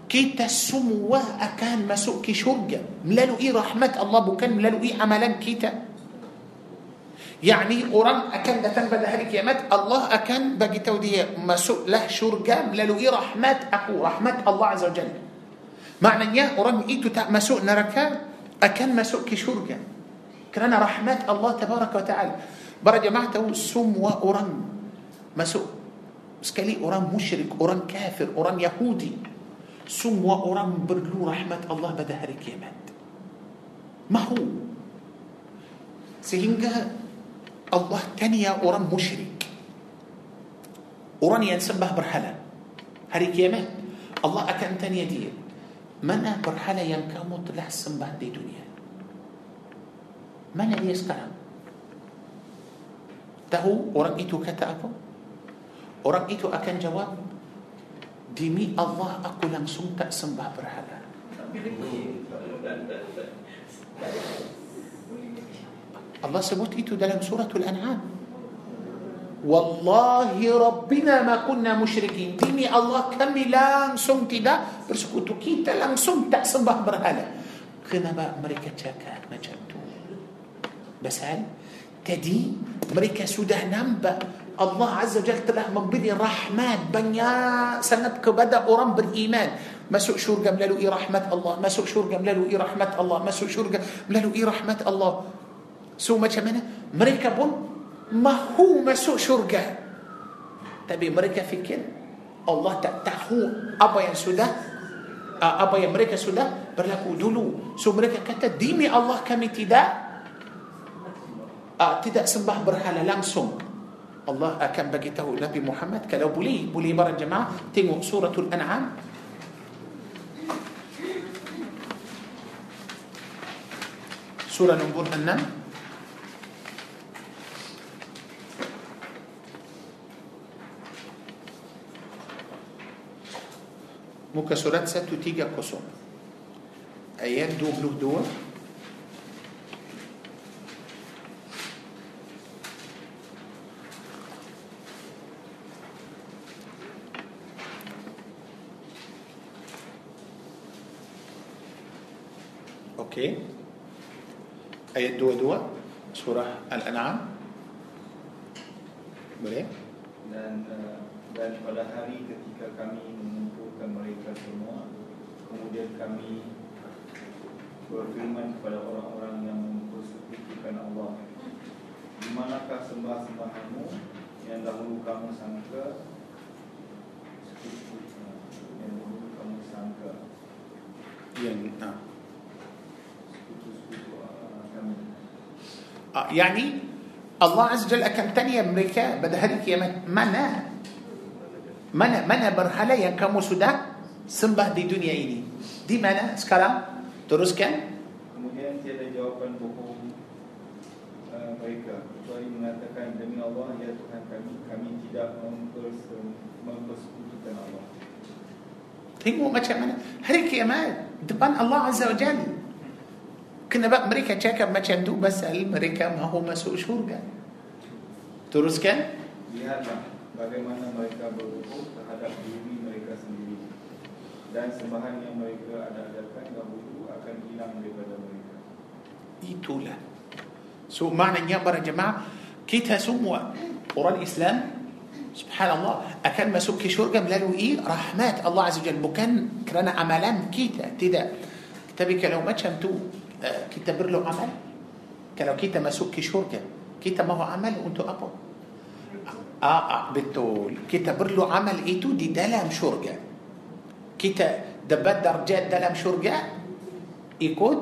كيتا سموة أكان ما سوء كي شرجة ملالو إيه رحمة الله بكان ملالو إيه عملا كيتا. يعني قرآن أكان دفن هالك هاري كيامات الله أكان باجي تودية ما سوء له شرجة ملالو إيه رحمة أكو رحمة الله عز وجل. معنى يا قرآن إيتو تا ما سوء نركا أكان ما سوء كي شرجة كرانا رحمة الله تبارك وتعالى. برا جماعة سموة قرآن ما سوء سكالي قرآن مشرك قرآن كافر قرآن يهودي. Semua orang perlu rahmat Allah pada hari kiamat. Mahu. Sehingga Allah tanya orang musyrik. Orang yang sembah berhala. Hari kiamat Allah akan tanya dia. Mana berhala yang kamu telah sembah di dunia? Mana dia sekarang? Tahu orang itu kata apa? Orang itu akan jawab, Demi Allah aku langsung tak sembah berhala. Allah sebut itu dalam suratul an'am. Wallahi Rabbina ma kunna musyrikin. Demi Allah kami langsung tidak bersekutu. Kita langsung tak sembah berhala. Kenapa mereka cakap macam tu? Pasal Tadi mereka sudah nampak Allah Azza wa Jalla telah memberi rahmat banyak sangat kepada orang beriman. Masuk syurga melalui rahmat Allah masuk syurga melalui rahmat Allah masuk syurga melalui rahmat Allah. So macam mana? Mereka pun mahu masuk syurga. Tapi mereka fikir Allah tak tahu apa yang sudah apa yang mereka sudah berlaku dulu. So mereka kata demi Allah kami tidak tidak sembah berhala langsung Allah akan bagi tahu Nabi Muhammad kalau boleh boleh para jemaah tengok suratul an'am surah nombor 6 muka surat 130 ayat 22 Okey. Ayat 22 surah Al-An'am. Boleh? Dan uh, dan pada hari ketika kami mengumpulkan mereka semua, kemudian kami berfirman kepada orang-orang yang mempersekutukan Allah, di manakah sembah-sembahanmu yang dahulu kamu sangka yang dahulu kamu sangka yang nah. يعني الله عز وجل akan tanya mereka pada hari kiamat mana mana mana berhala yang kamu sudah sembah di dunia ini di mana sekarang teruskan kemudian tiada jawapan bohong uh, mereka kecuali mengatakan demi Allah ya Tuhan kami kami tidak mempersekutukan Allah tengok macam mana hari kiamat depan Allah Azza wa Jalla Kenapa mereka cakap macam tu pasal mereka mahu masuk syurga. Teruskan. Lihatlah bagaimana mereka berhubung terhadap diri mereka sendiri dan sembahan yang mereka ada-adakan dahulu akan hilang daripada mereka. Itulah. So maknanya para jemaah kita semua orang Islam Subhanallah akan masuk ke syurga melalui rahmat Allah Azza Jalla bukan kerana amalan kita tidak tapi kalau macam tu eh, kita perlu amal kalau kita masuk ke syurga kita mahu amal untuk apa ah, ah, betul kita perlu amal itu di dalam syurga kita dapat darjat dalam syurga ikut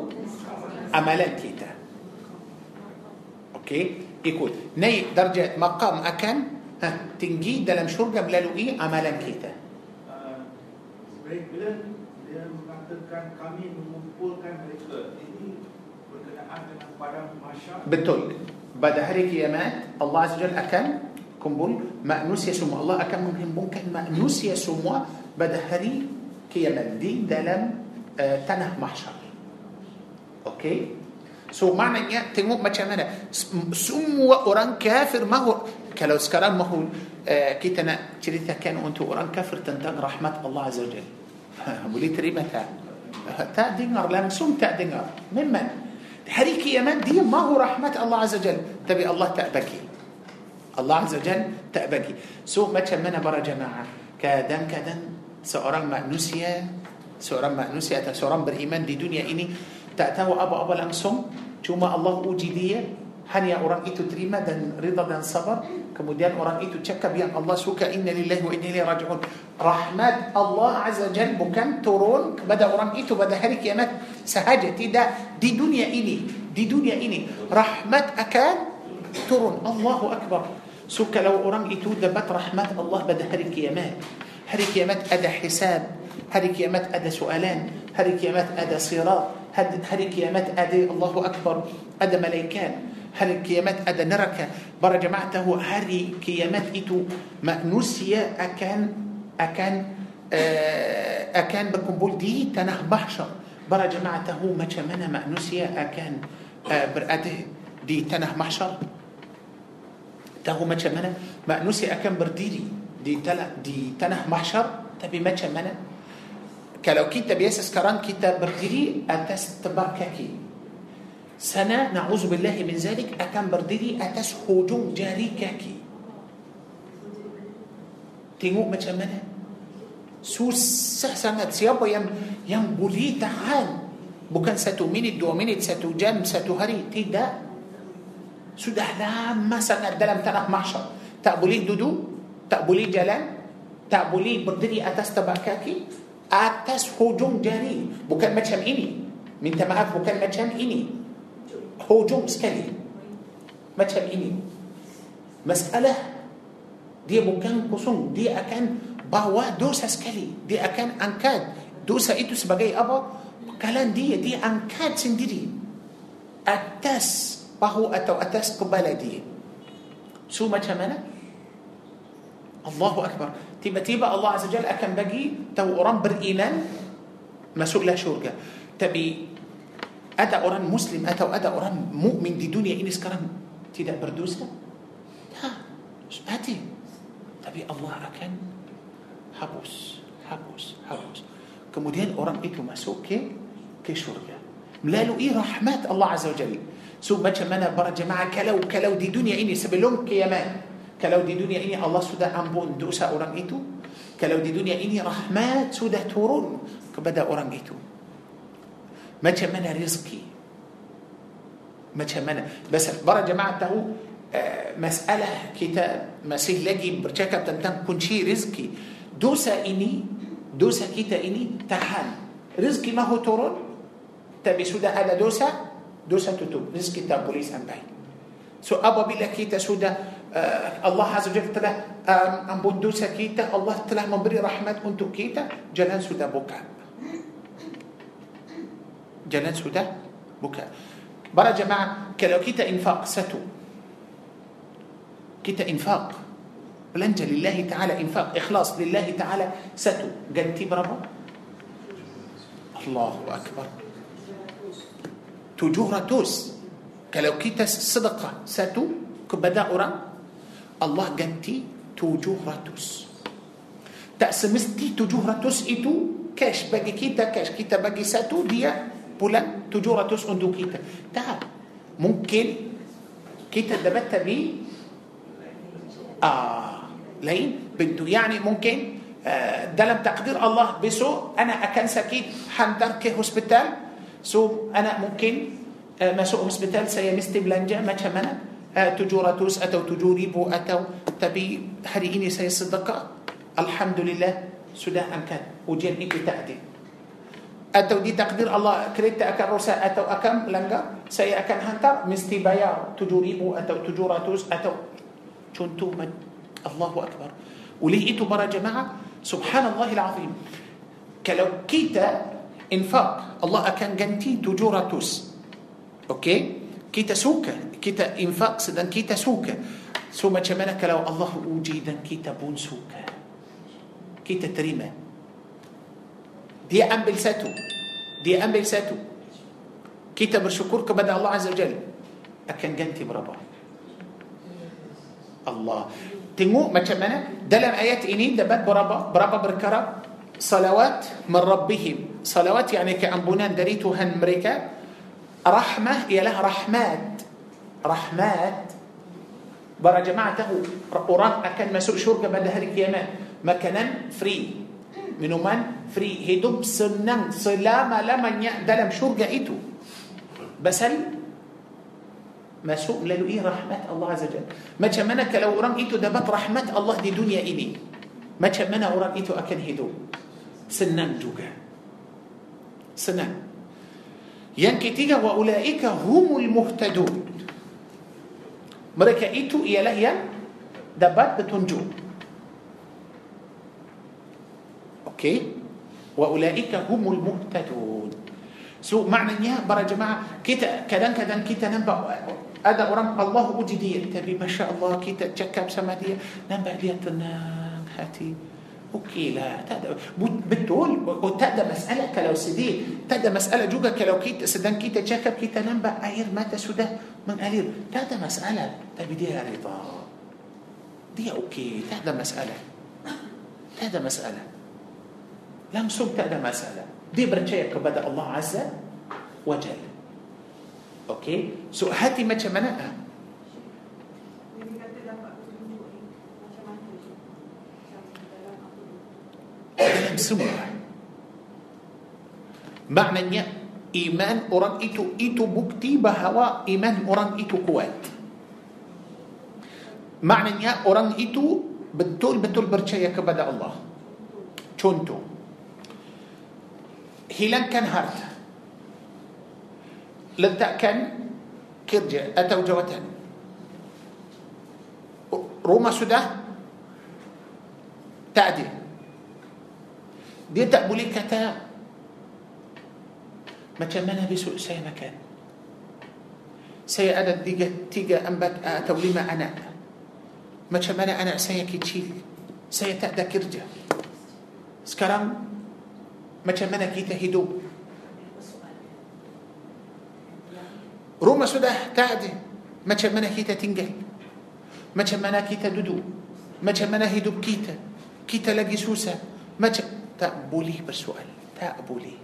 amalan kita okey ikut naik darjat maqam akan ha, tinggi dalam syurga melalui amalan kita uh, bila dia mengatakan kami mengumpulkan mereka ini berkenaan dengan padang masyarakat بتول بعد هريك يمات الله عز وجل أكم؟ كمبول ما نسي سموا الله أكم منهم ممكن ما نسي سموا بعد هريك يمات دي دلم آه، تنه محشر. أوكي؟ سو معنى يا تنمو ما تشمنا سموا أوران كافر ما هو. كلو سكران ما هو. آه، كيتنا تريثا كان أنت أوران كافر تنتان رحمة الله عز وجل. بولي تريمتها تأدينر لمسوم تأدينر ممن؟ من؟ هريك يمن دي ما هو رحمة الله عز وجل. تبي الله تأبكي. الله عز وجل تأبكي. سو ما تشمنا برا جماعة؟ كدن كدن سأرم مأنوسيا سأرم مأنوسيا سأرم بالإيمان دي دنيا إني. تأتاه أبا أبا لأنسهم ثم الله أوجي hanya orang itu terima dan rida dan sabar kemudian orang itu cakap yang Allah suka inna lillahi wa inna ilaihi raji'un rahmat Allah azza jal bukan turun kepada orang itu pada hari kiamat sahaja tidak di dunia ini di dunia ini rahmat akan turun Allahu akbar so kalau orang itu dapat rahmat Allah pada hari kiamat hari kiamat ada hisab hari kiamat ada soalan hari kiamat ada sirat hari kiamat ada Allahu Akbar ada malaikat هل كيامات أدى نركة برا جماعته هاري كيامات إتو؟ ما نسيا أكان أكان آه، أكان بكمبول دي تنه بحشر. برا جماعته ما شمنا ما نسيا أكان آه، برأته دي تنه محشر تهو ما شمنا ما نسيا أكان برديري. دي تلا دي تنه محشر تبي ما شمنا كلو كيتا بيسس كران كيتا برديري أتست تبركاكي sana na'udzubillah min zalik akan berdiri atas hujung jari kaki. Tengok macam mana? Susah sangat. Siapa yang yang boleh tahan? Bukan satu minit dua minit satu jam satu hari. Tidak. Sudah lama sangat dalam tanah mahsyar. Tak boleh duduk tak boleh jalan tak boleh berdiri atas tebak kaki atas hujung jari. Bukan macam ini. Minta maaf bukan macam ini hujung sekali macam ini masalah dia bukan kosong dia akan bawa dosa sekali dia akan angkat dosa itu sebagai apa bekalan dia dia angkat sendiri atas bahu atau atas kepala dia so macam mana Allahu Akbar tiba-tiba Allah Azza Jalla akan bagi tahu orang beriman masuklah syurga tapi ada orang muslim atau ada orang mukmin di dunia ini sekarang tidak berdosa ha mati tapi Allah akan hapus hapus hapus. Kemudian orang itu masuk ke ke syurga. Melalui rahmat Allah Azza wa Jalla. So macam mana para jemaah kalau kalau di dunia ini sebelum kiamat Kalau di dunia ini Allah sudah ampun dosa orang itu Kalau di dunia ini rahmat sudah turun kepada orang itu ما تشمنا رزقي. ما تشمنا بس برا جماعة تهو آه، مسألة كتاب مسيح لجي برشاكة تنتم كن شي رزقي. dosa ini dosa kita ini tahan rezeki mahu turun? Tapi sudah ada dosa dosa tutup. Rezeki tak boleh sampai. So apabila kita sudah آه، الله عز وجل telah ampun dosa kita الله telah memberi rahmat untuk kita jalan sudah buka. Jalan sudah buka para jemaah kalau kita infak satu. كيتا إنفاق. بلانجا لله تعالى إنفاق. إخلاص لله تعالى ستو. جنتي برا الله أكبر. تجورة راتوس كلو كيتا صدقة ستو. كبدا أورا. الله جنتي تجورة راتوس تأسمستي تجورة راتوس إتو. كاش باقي كيتا كاش كيتا باقي ساتو ديا بولا تجورة تسكن دو كيتا. تا ممكن كيتا دبتا بي آه لين؟ بنتو يعني ممكن آه دلم تقدير الله بسو أنا أكن سكيت حندر كي هسبتال سو أنا ممكن آه ما سو هسبتال سيا مستي بلانجا ما تشمنا آه تجورة توس أتو تجوري بو أتو تبي هريني سيا الحمد لله سودا أمكن وجيل إيكي تأدي. Atau ditakdir Allah kereta akan rosak atau akan melanggar saya akan hantar mesti bayar 7000 atau 700 atau contoh Allahu Akbar oleh itu para jemaah subhanallahil azim kalau kita infak Allah akan ganti 700 okey kita suka kita infak sedang kita suka so macam mana kalau Allah uji dan kita pun suka kita terima دي أمبل ساتو. دي أمبل ساتو. كتاب الشكر كبدا الله عز وجل. أكن جنتي بربا. الله. تنمو ما تشمنا دلم آيات إنين دبات بربا. بربا بركرة. صلوات من ربهم. صلوات يعني كأنبونان دريتو هن مريكا. رحمة يا لها رحمات. رحمات. برا جماعته. أوران أكن مسوء شركة بعد هذه ما كان فري minuman free hidup senang selama-lamanya dalam syurga itu basal masuk melalui rahmat Allah Azza Jalla macam mana kalau orang itu dapat rahmat Allah di dunia ini macam mana orang itu akan hidup senang juga senang yang ketiga ulaika humul muhtadun mereka itu ialah yang dapat petunjuk أوكي؟ وأولئك هم المهتدون. سو معنى يا برا جماعة كيتا كدان كدان كيتا نبا أدا أورام الله أجدي تبي ما شاء الله كيتا تشكب سما دي نبا دي تنان هاتي. أوكي لا تادا بتقول وتادا مسألة كلو سيدي تادا مسألة جوجا كلو كيتا سدان كيتا تشكب كيتا نبا أير مات سودا من الير تادا مسألة. تبي دي رضا. دي أوكي تادا مسألة. تادا مسألة. Langsung tak ada masalah. Dia percaya kepada Allah Azza wa Jalla. Okey? So hati macam mana? Ha? Dalam semua. Maknanya iman orang itu itu bukti bahawa iman orang itu kuat. Maknanya orang itu betul-betul percaya kepada Allah. Contoh, hilangkan harta. Letakkan kerja atau jawatan. Rumah sudah tak ada. Dia tak boleh kata macam mana besok saya makan? Saya ada tiga, tiga empat atau lima anak. Macam mana anak saya kecil? Saya tak ada kerja. Sekarang macam mana kita hidup rumah sudah tak ada macam mana kita tinggal macam mana kita duduk macam mana hidup kita kita lagi susah macam tak boleh bersoal tak boleh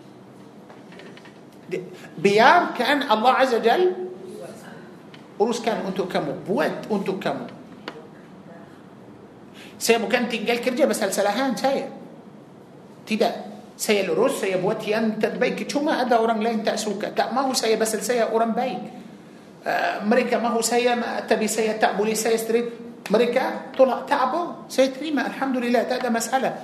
biarkan Allah Azza Jal uruskan untuk kamu buat untuk kamu saya bukan tinggal kerja pasal salahan saya tidak saya lurus, saya buat yang terbaik. Cuma ada orang lain tak suka. Tak mahu saya pasal saya orang baik. Uh, mereka mahu saya, tapi saya tak boleh saya straight. Mereka tolak, tak apa. Saya terima, Alhamdulillah, tak ada masalah.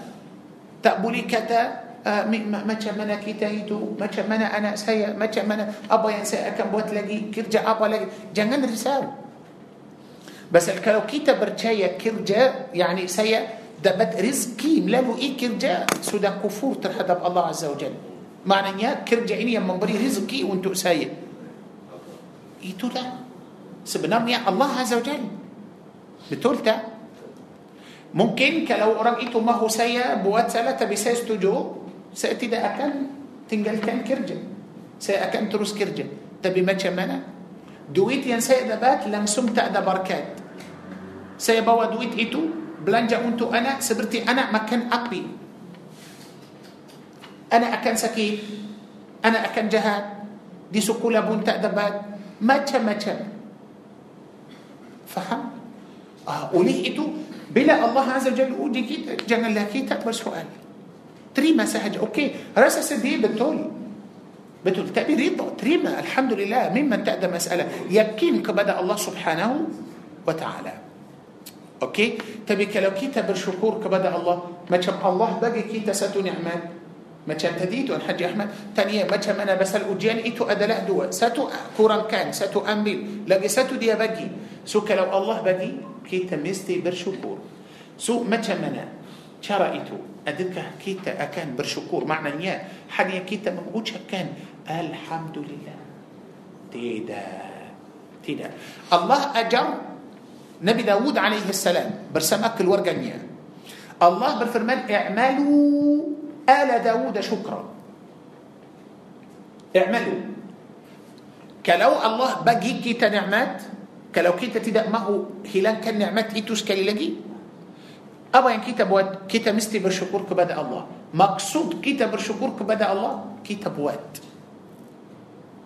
Tak boleh kata, uh, macam mana kita itu, macam mana anak saya, macam mana apa yang saya akan buat lagi, kerja apa lagi. Jangan risau. Pasal kalau kita percaya kerja, yani saya ده رزقي ملاه إيه كرجا سو كفور ترحب الله عز وجل. معنى يا كرجا إني يا منبري رزقي وانتو ساي إيتو ده. سبنام يا الله عز وجل. بتقول تا ممكن كلو أورام إيتو ما هو ساي بوات تبي بساي ستوجو. سأتي ده أكل تنقل كان كرجة سأكل تروس كرجة تبي ما تشمنا دويت ينسى إذا بات لم سمت أدى بركات سيبوا دويت إيتو. Belanja untuk anak seperti anak makan api. Anak akan sakit, anak akan jahat, di sekolah pun tak dapat, macam-macam. Faham? Ah, oleh itu, bila Allah Azza Jalla uji kita, janganlah kita bersoal. Terima sahaja. Okey, rasa sedih betul. Betul. Tapi rida, terima. Alhamdulillah. Memang tak ada masalah. Yakin kepada Allah Subhanahu wa ta'ala. Okey? Tapi kalau kita bersyukur kepada Allah, macam Allah bagi kita satu nikmat, macam tadi Tuan Haji Ahmad tanya macam mana pasal ujian itu adalah dua. Satu kurangkan, satu ambil, lagi satu dia bagi. So kalau Allah bagi, kita mesti bersyukur. So macam mana cara itu? Adakah kita akan bersyukur? Maknanya hanya kita mengucapkan Alhamdulillah. Tidak. Tidak. Allah ajar Nabi Dawud alaihi salam bersama keluarganya. Allah berfirman, "I'malu آل داود شكرا. اعملوا. Kalau الله bagi kita nikmat kalau kita tidak mahu hilangkan nikmat itu sekali lagi apa yang kita buat kita mesti bersyukur kepada الله. Maksud kita bersyukur kepada الله kita buat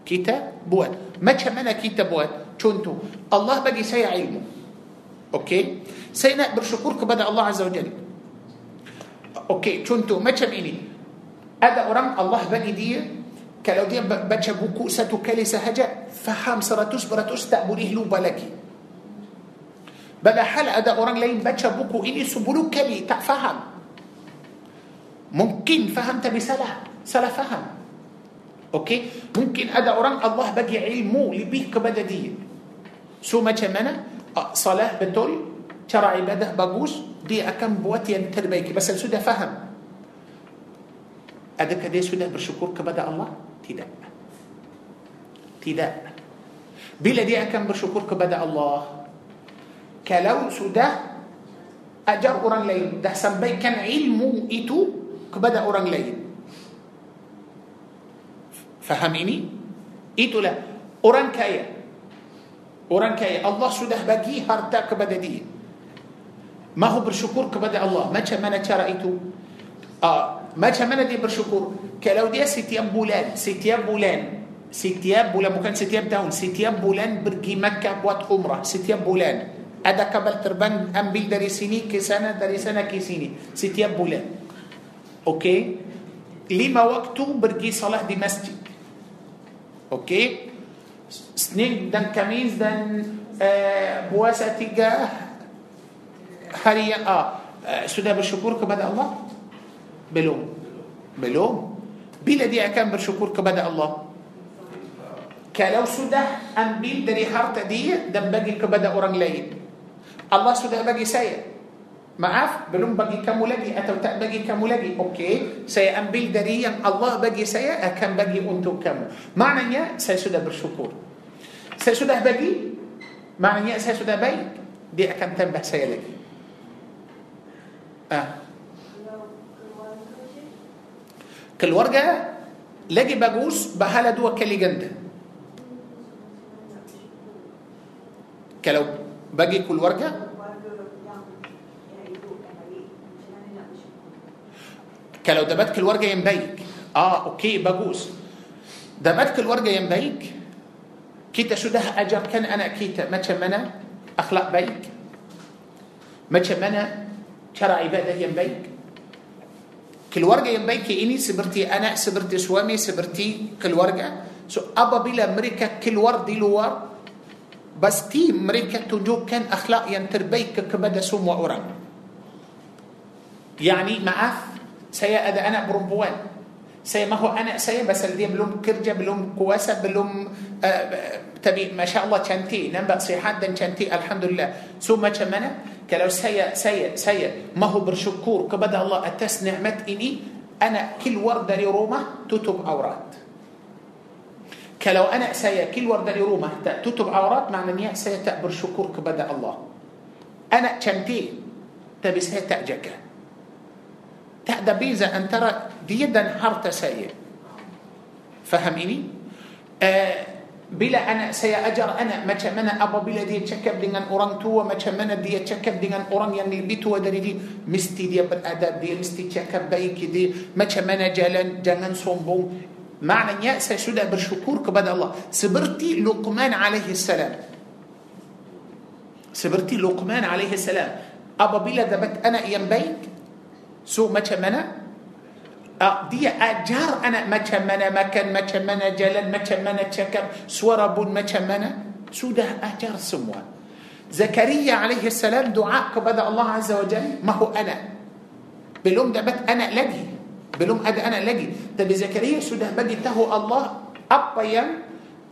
kita buat macam mana kita buat contoh? الله bagi Okey. Saya nak bersyukur kepada Allah Azza wa Jalla. Okey, contoh macam ini. Ada orang Allah bagi dia kalau dia baca buku satu kali sahaja faham 100% tak boleh lupa lagi. Padahal ada orang lain baca buku ini 10 kali tak faham. Mungkin faham tapi salah, salah faham. Okey, mungkin ada orang Allah bagi ilmu lebih kepada dia. So macam mana? Salah betul, cara ibadah bagus, dia akan buat yang terbaik. Pasal sudah faham? Adakah dia sudah bersyukur kepada Allah? Tidak. Tidak. Bila dia akan bersyukur kepada Allah kalau sudah ajar orang lain dah sampaikan ilmu itu kepada orang lain. Faham ini? Itulah orang kaya Orang kaya Allah sudah bagi harta kepada dia. Mahu bersyukur kepada Allah. Macam mana cara itu? Uh, Macam mana dia bersyukur? Kalau dia setiap bulan Setiap bulan Setiap bulan bukan setiap tahun Setiap bulan pergi Makkah buat umrah Setiap bulan. Ada kabel terbang ambil dari sini ke sana Dari sana ke sini. Setiap bulan. Okey? Lima waktu pergi salat di masjid. Okey? سنين دن كميز دن آه، بواسة تجا خريا آه سودا بالشكر كبدأ الله؟ بلوم. بلوم؟ بلا دي أكام بالشكر كبدأ الله. كلو سودا أم بيل دري حرطة دي دن بقي كبدأ أوران ليل. الله سودا بقي سيئ Maaf, belum bagi kamu lagi atau tak bagi kamu lagi. Okey, saya ambil dari yang Allah bagi saya akan bagi untuk kamu. Maknanya saya sudah bersyukur. Saya sudah bagi, maknanya saya sudah baik. Dia akan tambah saya lagi. Ah. Keluarga lagi bagus bahala dua kali ganda. Kalau bagi keluarga كان لو دبتك الورقة ينبيك. آه أوكي بجوز. دبتك الورقة ينبيك كيتا شو ده؟ أجر كان أنا كيتا. ما تشمنا أخلاق بيك؟ ما تشمنا ترى عبادة ينبيك؟ كل ورقة ينبيك إني سبرتي أنا سبرتي سوامي سبرتي كل ورقة. سو أبا بلا مريكا كل ورد لور بس تي مريكا تنجوك كان أخلاق ينتربيك كبدا سوم وأورا يعني معاف saya ada anak perempuan saya mahu anak saya pasal dia belum kerja belum kuasa belum uh, tapi masya Allah cantik nampak sihat dan cantik alhamdulillah so macam mana kalau saya saya saya mahu bersyukur kepada Allah atas nikmat ini anak keluar dari rumah tutup aurat kalau anak saya keluar dari rumah tak tutup aurat maknanya saya tak bersyukur kepada Allah anak cantik tapi saya tak jaga تعدى بيزا أن ترى ديدا حرت سيء فهميني آه، بلا أنا سيا أجر أنا. ما كمنا أبا بلا دي تشكب دينا أوران تو ما كمنا دي تشكب دينا أوران يعني بيتو دري دي. مستي دي بالأداب دي مستي تشكب بيك دي. ما كمنا جلن جلن صنبوم معنى يأسى شدة بالشكور كبد الله. سبرتي لقمان عليه السلام. سبرتي لقمان عليه السلام. أبا بلا دبت أنا ينبيك سو مثلا منا آه دي أجار أنا مثلا منا مكان مثلا منا جلال مثلا منا شكر؟ سورب مثلا منا سو ده أجار سموا زكريا عليه السلام دعاء كبدأ الله عز وجل؟ ما هو أنا. Belum dapat anak lagi. Belum ada anak lagi. Tapi Zakaria sudah beritahu Allah apa yang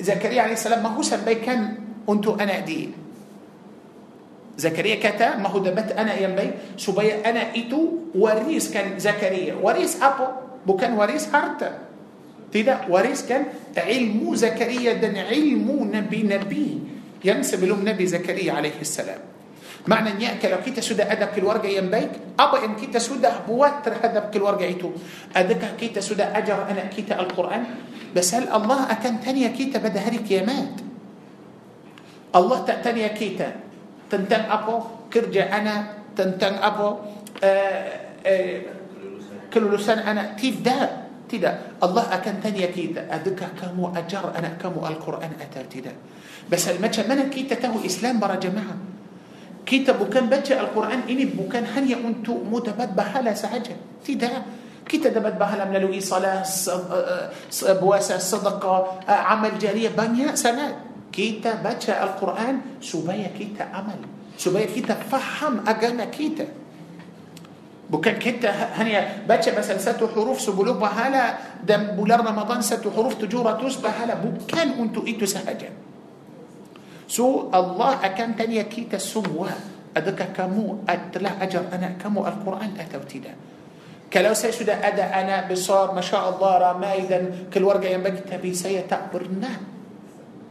Zakaria عليه السلام mahu sampaikan untuk anak dia. Zakaria kata mahu dapat anak yang baik supaya anak itu wariskan Zakaria. Waris apa? Bukan waris harta. Tidak, wariskan ilmu Zakaria dan ilmu nabi-nabi yang sebelum Nabi Zakaria عليه السلام. Maknanya kita sudah ada keluarga yang baik, apa yang kita sudah buat pada keluarga itu. Adakah kita sudah ajar anak kita Al-Quran. Pasal Allah akan tanya kita pada hari kiamat Allah tanya kita. Tentang apa kerja anak tentang apa uh, uh, kelulusan anak tidak tidak Allah akan tanya kita adakah kamu ajar anak kamu Al-Quran atau tidak bas macam mana kita tahu Islam para jemaah kita bukan baca Al-Quran ini bukan hanya untuk mu dapat bahala sahaja tidak kita dapat bahala melalui salat puasa sedekah amal jariah banyak sangat kita baca Al-Quran supaya kita amal supaya kita faham agama kita bukan kita hanya baca pasal satu huruf sebelum pahala dan bulan Ramadan satu huruf tujuh ratus pahala bukan untuk itu sahaja so Allah akan tanya kita semua adakah kamu telah ajar anak kamu Al-Quran atau tidak kalau saya sudah ada anak besar Masya Allah ramai dan keluarga yang bagi tapi saya tak pernah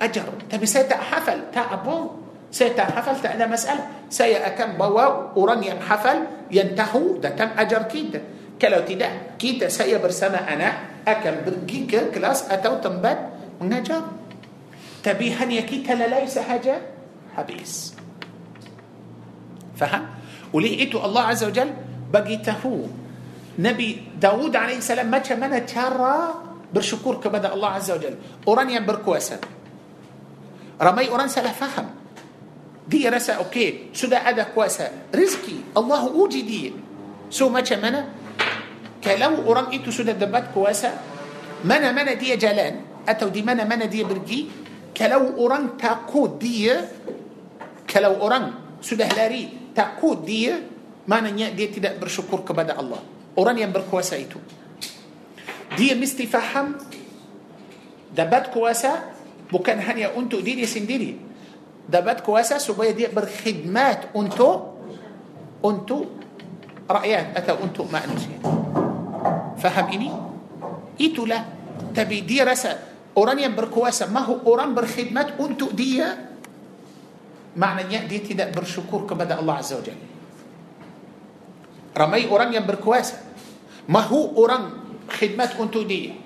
ajar. Tapi saya tak hafal? Tak apa saya tak hafal tak masalah. Saya akan bawa orang hafal yang tahu dan akan ajar kita. Kalau tidak kita saya bersama anak akan pergi ke kelas atau tempat ونجر. تبي هنيا كيتا لا ليس حاجة حبيس. فهم؟ وليئتو الله عز وجل بقيتهو نبي داود عليه السلام ما كان منا برشكور كبدا الله عز وجل. أوران بركواسن Ramai orang salah faham. Dia rasa okey, sudah ada kuasa. Rizki, Allah uji dia. So macam mana? Kalau orang itu sudah dapat kuasa, mana-mana dia jalan, atau di mana-mana dia pergi, kalau orang takut dia, kalau orang sudah lari, takut dia, maknanya dia tidak bersyukur kepada Allah. Orang yang berkuasa itu. Dia mesti faham, dapat kuasa, bukan hanya untuk diri sendiri dapat kuasa supaya dia berkhidmat untuk untuk rakyat atau untuk manusia faham ini itulah tapi dia rasa orang yang berkuasa mahu orang berkhidmat untuk dia maknanya dia tidak bersyukur kepada Allah Azza wa Jalla ramai orang yang berkuasa mahu orang khidmat untuk dia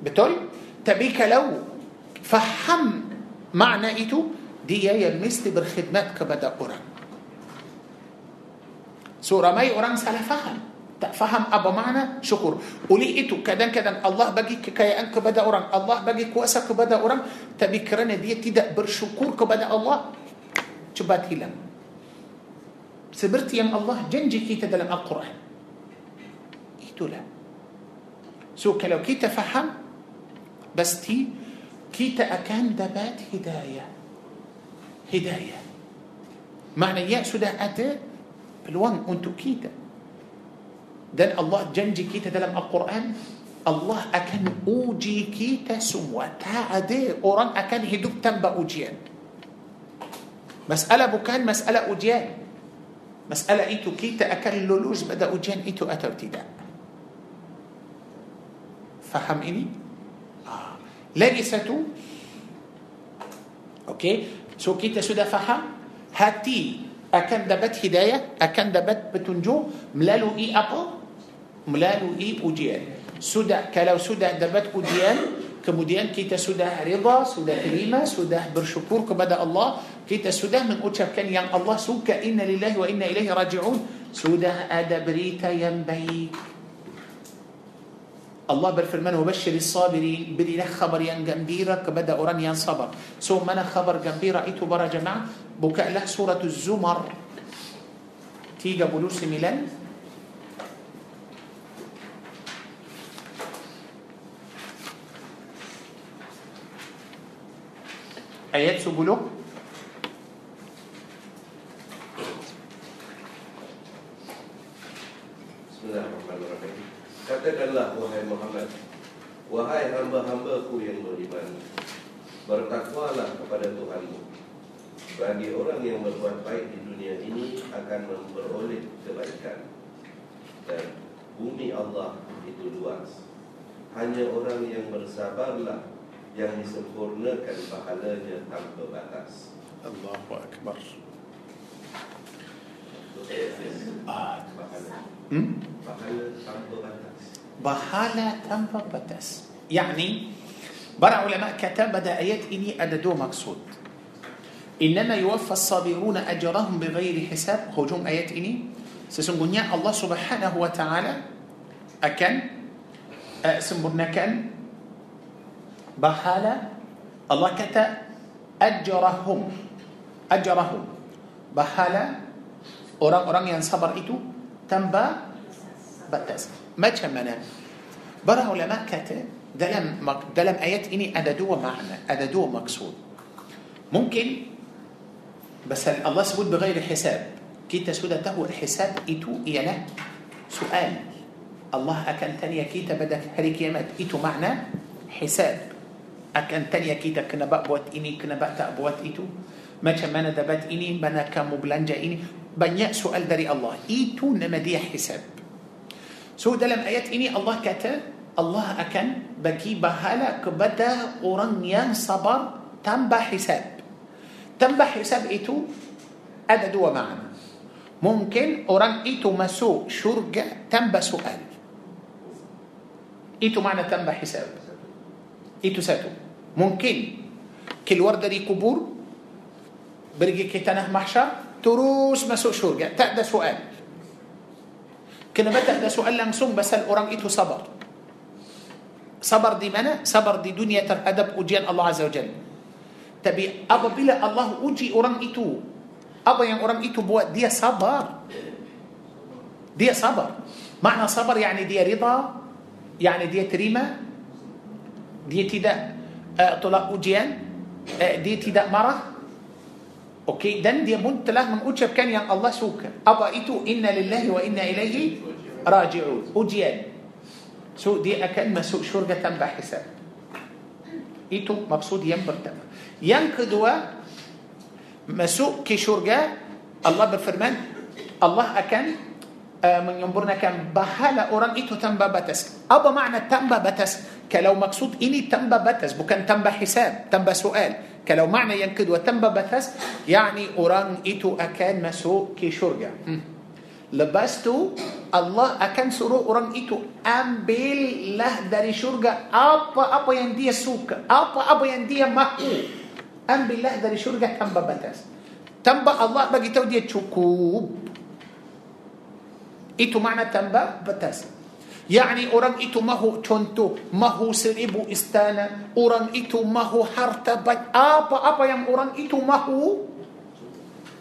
betul tapi kalau faham makna itu dia yang mesti berkhidmat kepada orang so ramai orang salah faham tak faham apa makna syukur oleh itu kadang-kadang Allah bagi kekayaan kepada orang Allah bagi kuasa kepada orang tapi kerana dia tidak bersyukur kepada Allah cepat hilang seperti yang Allah janji kita dalam Al-Quran itulah so kalau kita faham Pasti kita akan dapat hidayah. Hidayah. Maknanya so sudah ada peluang untuk kita. Dan Allah janji kita dalam Al-Quran. Allah akan uji kita semua. Ada orang akan hidup tanpa ujian. Masalah bukan masalah ujian masalah itu kita akan lulus pada ujian itu atau tidak فهم إني؟ Lagi satu. Okey So kita sudah faham? Hati akan dapat hidayah Akan dapat petunjuk Melalui apa? Melalui ujian. Sudah Kalau sudah dapat ujian kemudian kita sudah rida, sudah terima, sudah bersyukur kepada Allah, kita sudah mengucapkan yang Allah suka inna lillahi wa inna ilaihi raji'un, sudah ada berita yang baik. Allah berfirman وبشر الصابرين berilah khabar yang gembira kepada orang yang sabar. So mana khabar gembira itu para jemaah. Bukalah سورة الزمر. Tiga puluh sembilan. Ayat sepuluh. بسم الله الرحمن الرحيم. Katakanlah wahai Muhammad, wahai hamba-hambaku yang beriman, bertakwalah kepada Tuhanmu. Bagi orang yang berbuat baik di dunia ini akan memperoleh kebaikan. Dan bumi Allah itu luas. Hanya orang yang bersabarlah yang disempurnakan pahalanya tanpa batas. Allahu Akbar. Ah, pahala. بحالة تنبا بتس يعني برع علماء كتاب بدا ايات اني اددو مقصود انما يوفى الصابرون اجرهم بغير حساب هجوم ايات اني سسنقنيا الله سبحانه وتعالى اكن سنبرنا كان بحالة الله كتا اجرهم اجرهم بحالة orang-orang yang sabar تنبأ بتاس ما تشمنا برا علماء كتب دلم مك دلم آيات إني أنا دو معنى أنا دو مقصود. ممكن بس الله سبود بغير حساب. كي تسود تهو الحساب إتو إلى سؤال. الله أكن تانية كي تبدأ هذه كيامات إتو معنى حساب. أكن تانية كي تكنا بأبوات إني كنا بأتأبوات إتو. ما كمان دبات إني بنا كمبلنجة إني. Banyak soal dari Allah itu nama dia hisab so dalam ayat ini Allah kata Allah akan bagi bahala kepada orang yang sabar tanpa hisab tanpa hisab itu ada dua makna mungkin orang itu masuk syurga tanpa soal itu makna tanpa hisab itu satu mungkin keluar dari kubur pergi ke tanah mahsyar terus masuk syurga tak ada soal kenapa tak ada soal langsung pasal orang itu sabar sabar di mana sabar di dunia terhadap ujian Allah Azza wa Jalla tapi apabila Allah uji orang itu apa yang orang itu buat dia sabar dia sabar makna sabar yani dia rida yani dia terima dia tidak uh, tolak ujian uh, dia tidak marah أوكي دان دي مونت لاه من اوتشا كان يا الله سوكا ابا ايتو ان لله وإنا إليه راجعون اوجيان سوء دي اكان ما سوق شرقه تم بحساب ايتو مبسوط ينبر تم يان كدوا ما سوق كي شرقه الله بفرمان الله اكان menyempurnakan bahala orang itu tanpa batas apa makna tanpa batas kalau maksud ini tanpa batas bukan tanpa hisab tanpa soal kalau makna yang kedua tanpa batas yakni orang itu akan masuk ke syurga hmm. lepas tu Allah akan suruh orang itu ambillah dari syurga apa-apa yang dia suka apa-apa yang dia mahu ambillah dari syurga tanpa batas tanpa Allah bagi tahu dia cukup itu makna tanpa batas Yani orang itu mahu contoh, mahu seribu istana, orang itu mahu harta apa-apa yang orang itu mahu,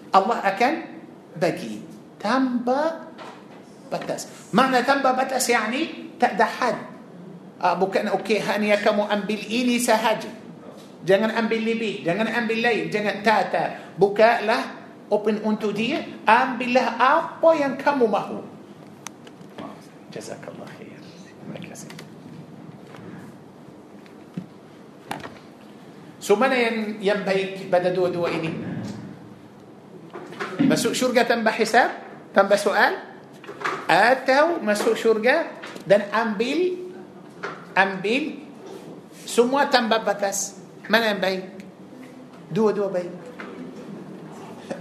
Allah akan bagi tanpa batas. Mana tanpa batas yani tak ada had. Uh, bukan okey hanya kamu ambil ini sahaja. Jangan ambil lebih, jangan ambil lain, jangan tata. Bukalah open untuk dia, ambillah apa yang kamu mahu. جزاك الله خير. ثم ينبي بددو دو إني مسوق شرقة تنبى حساب تنبى سؤال Atau masuk syurga dan ambil. Ambil. ثم tanpa batas yang ini dua-dua pun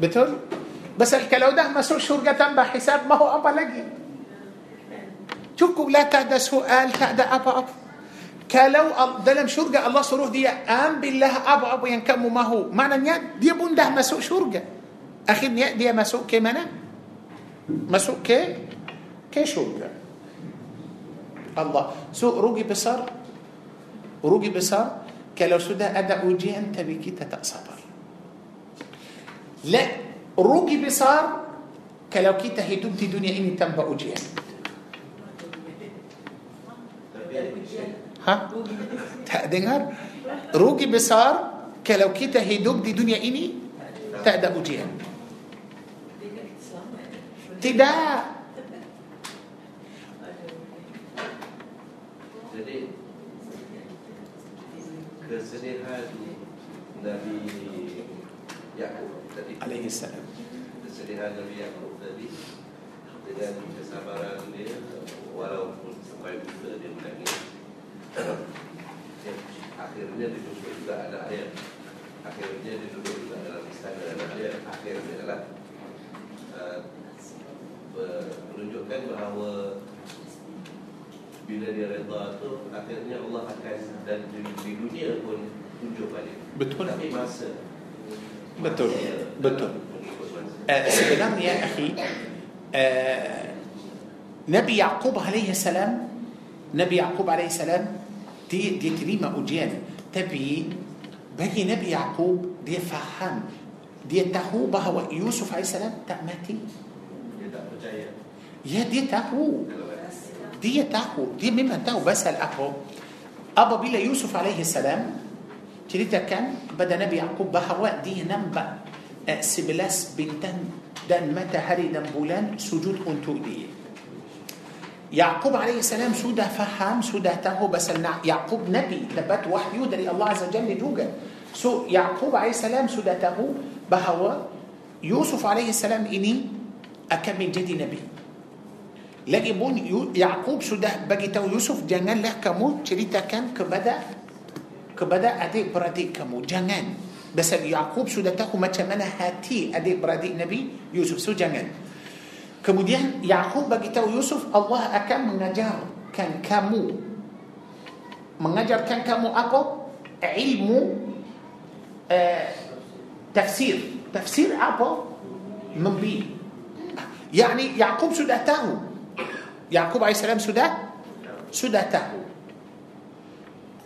betul pasal kalau dah masuk syurga tanpa hisab mahu apa lagi. Cukuplah tak ada soal, tak ada apa-apa. Kalau al- dalam syurga Allah suruh dia ambillah apa-apa yang kamu mahu, maknanya dia pun dah masuk syurga. Akhirnya dia masuk ke mana? Masuk ke ke syurga. Allah. So rugi besar rugi besar kalau sudah ada ujian tapi kita tak sabar. لا rugi besar kalau kita hidup di dunia ini tanpa ujian. Ha? Tak dengar? Rugi besar kalau kita hidup di dunia ini tak ada ujian. Tidak. Jadi kesedihan Nabi Yakub tadi Alaihi salam. kesedihan Nabi Yakub tadi dengan kesabaran dia walaupun selain kita dia menangis akhirnya duduk juga ada ayat. Akhirnya duduk juga dalam istana ada ayat. Akhirnya adalah eh, menunjukkan bahawa bila dia reda tu akhirnya Allah akan dan di dunia pun tunjuk balik. Betul. Tapi masa betul. Betul. Eh, sebenarnya akhi eh, Nabi Yaqub عليه السلام Nabi Yaqub عليه السلام dia dia terima ujian tapi ini Nabi Yaqub dia faham. Dia tahu bahawa Yusuf عليه السلام. Tak mati ya dia tahu. Dia tahu. Dia memang tahu. Pasal apa. Apabila Yusuf عليه السلام. Ceritakan pada Nabi Yaqub bahawa dia nampak. Sebelas bintang دان متى هري دان سجود أنتو دي يعقوب عليه السلام سودة فهم سودته بس يعقوب نبي تبت وحيو دري الله عز وجل دوجا سو يعقوب عليه السلام سودته بهوا يوسف عليه السلام إني أكمل جدي نبي. لجبون يعقوب سودة بجته يوسف جنان له كمو شريتا كان كبدا كبدا أدي برادي كمو جنان. بس يعقوب سودته ما تمنى هاتي أدي برادي نبي يوسف سو جنان. Kemudian Yaqub bagi tahu Yusuf Allah akan mengajarkan kamu mengajarkan kamu apa ilmu uh, tafsir tafsir apa membi يعني يعقوب sudah tahu Yaqub AS sudah sudah tahu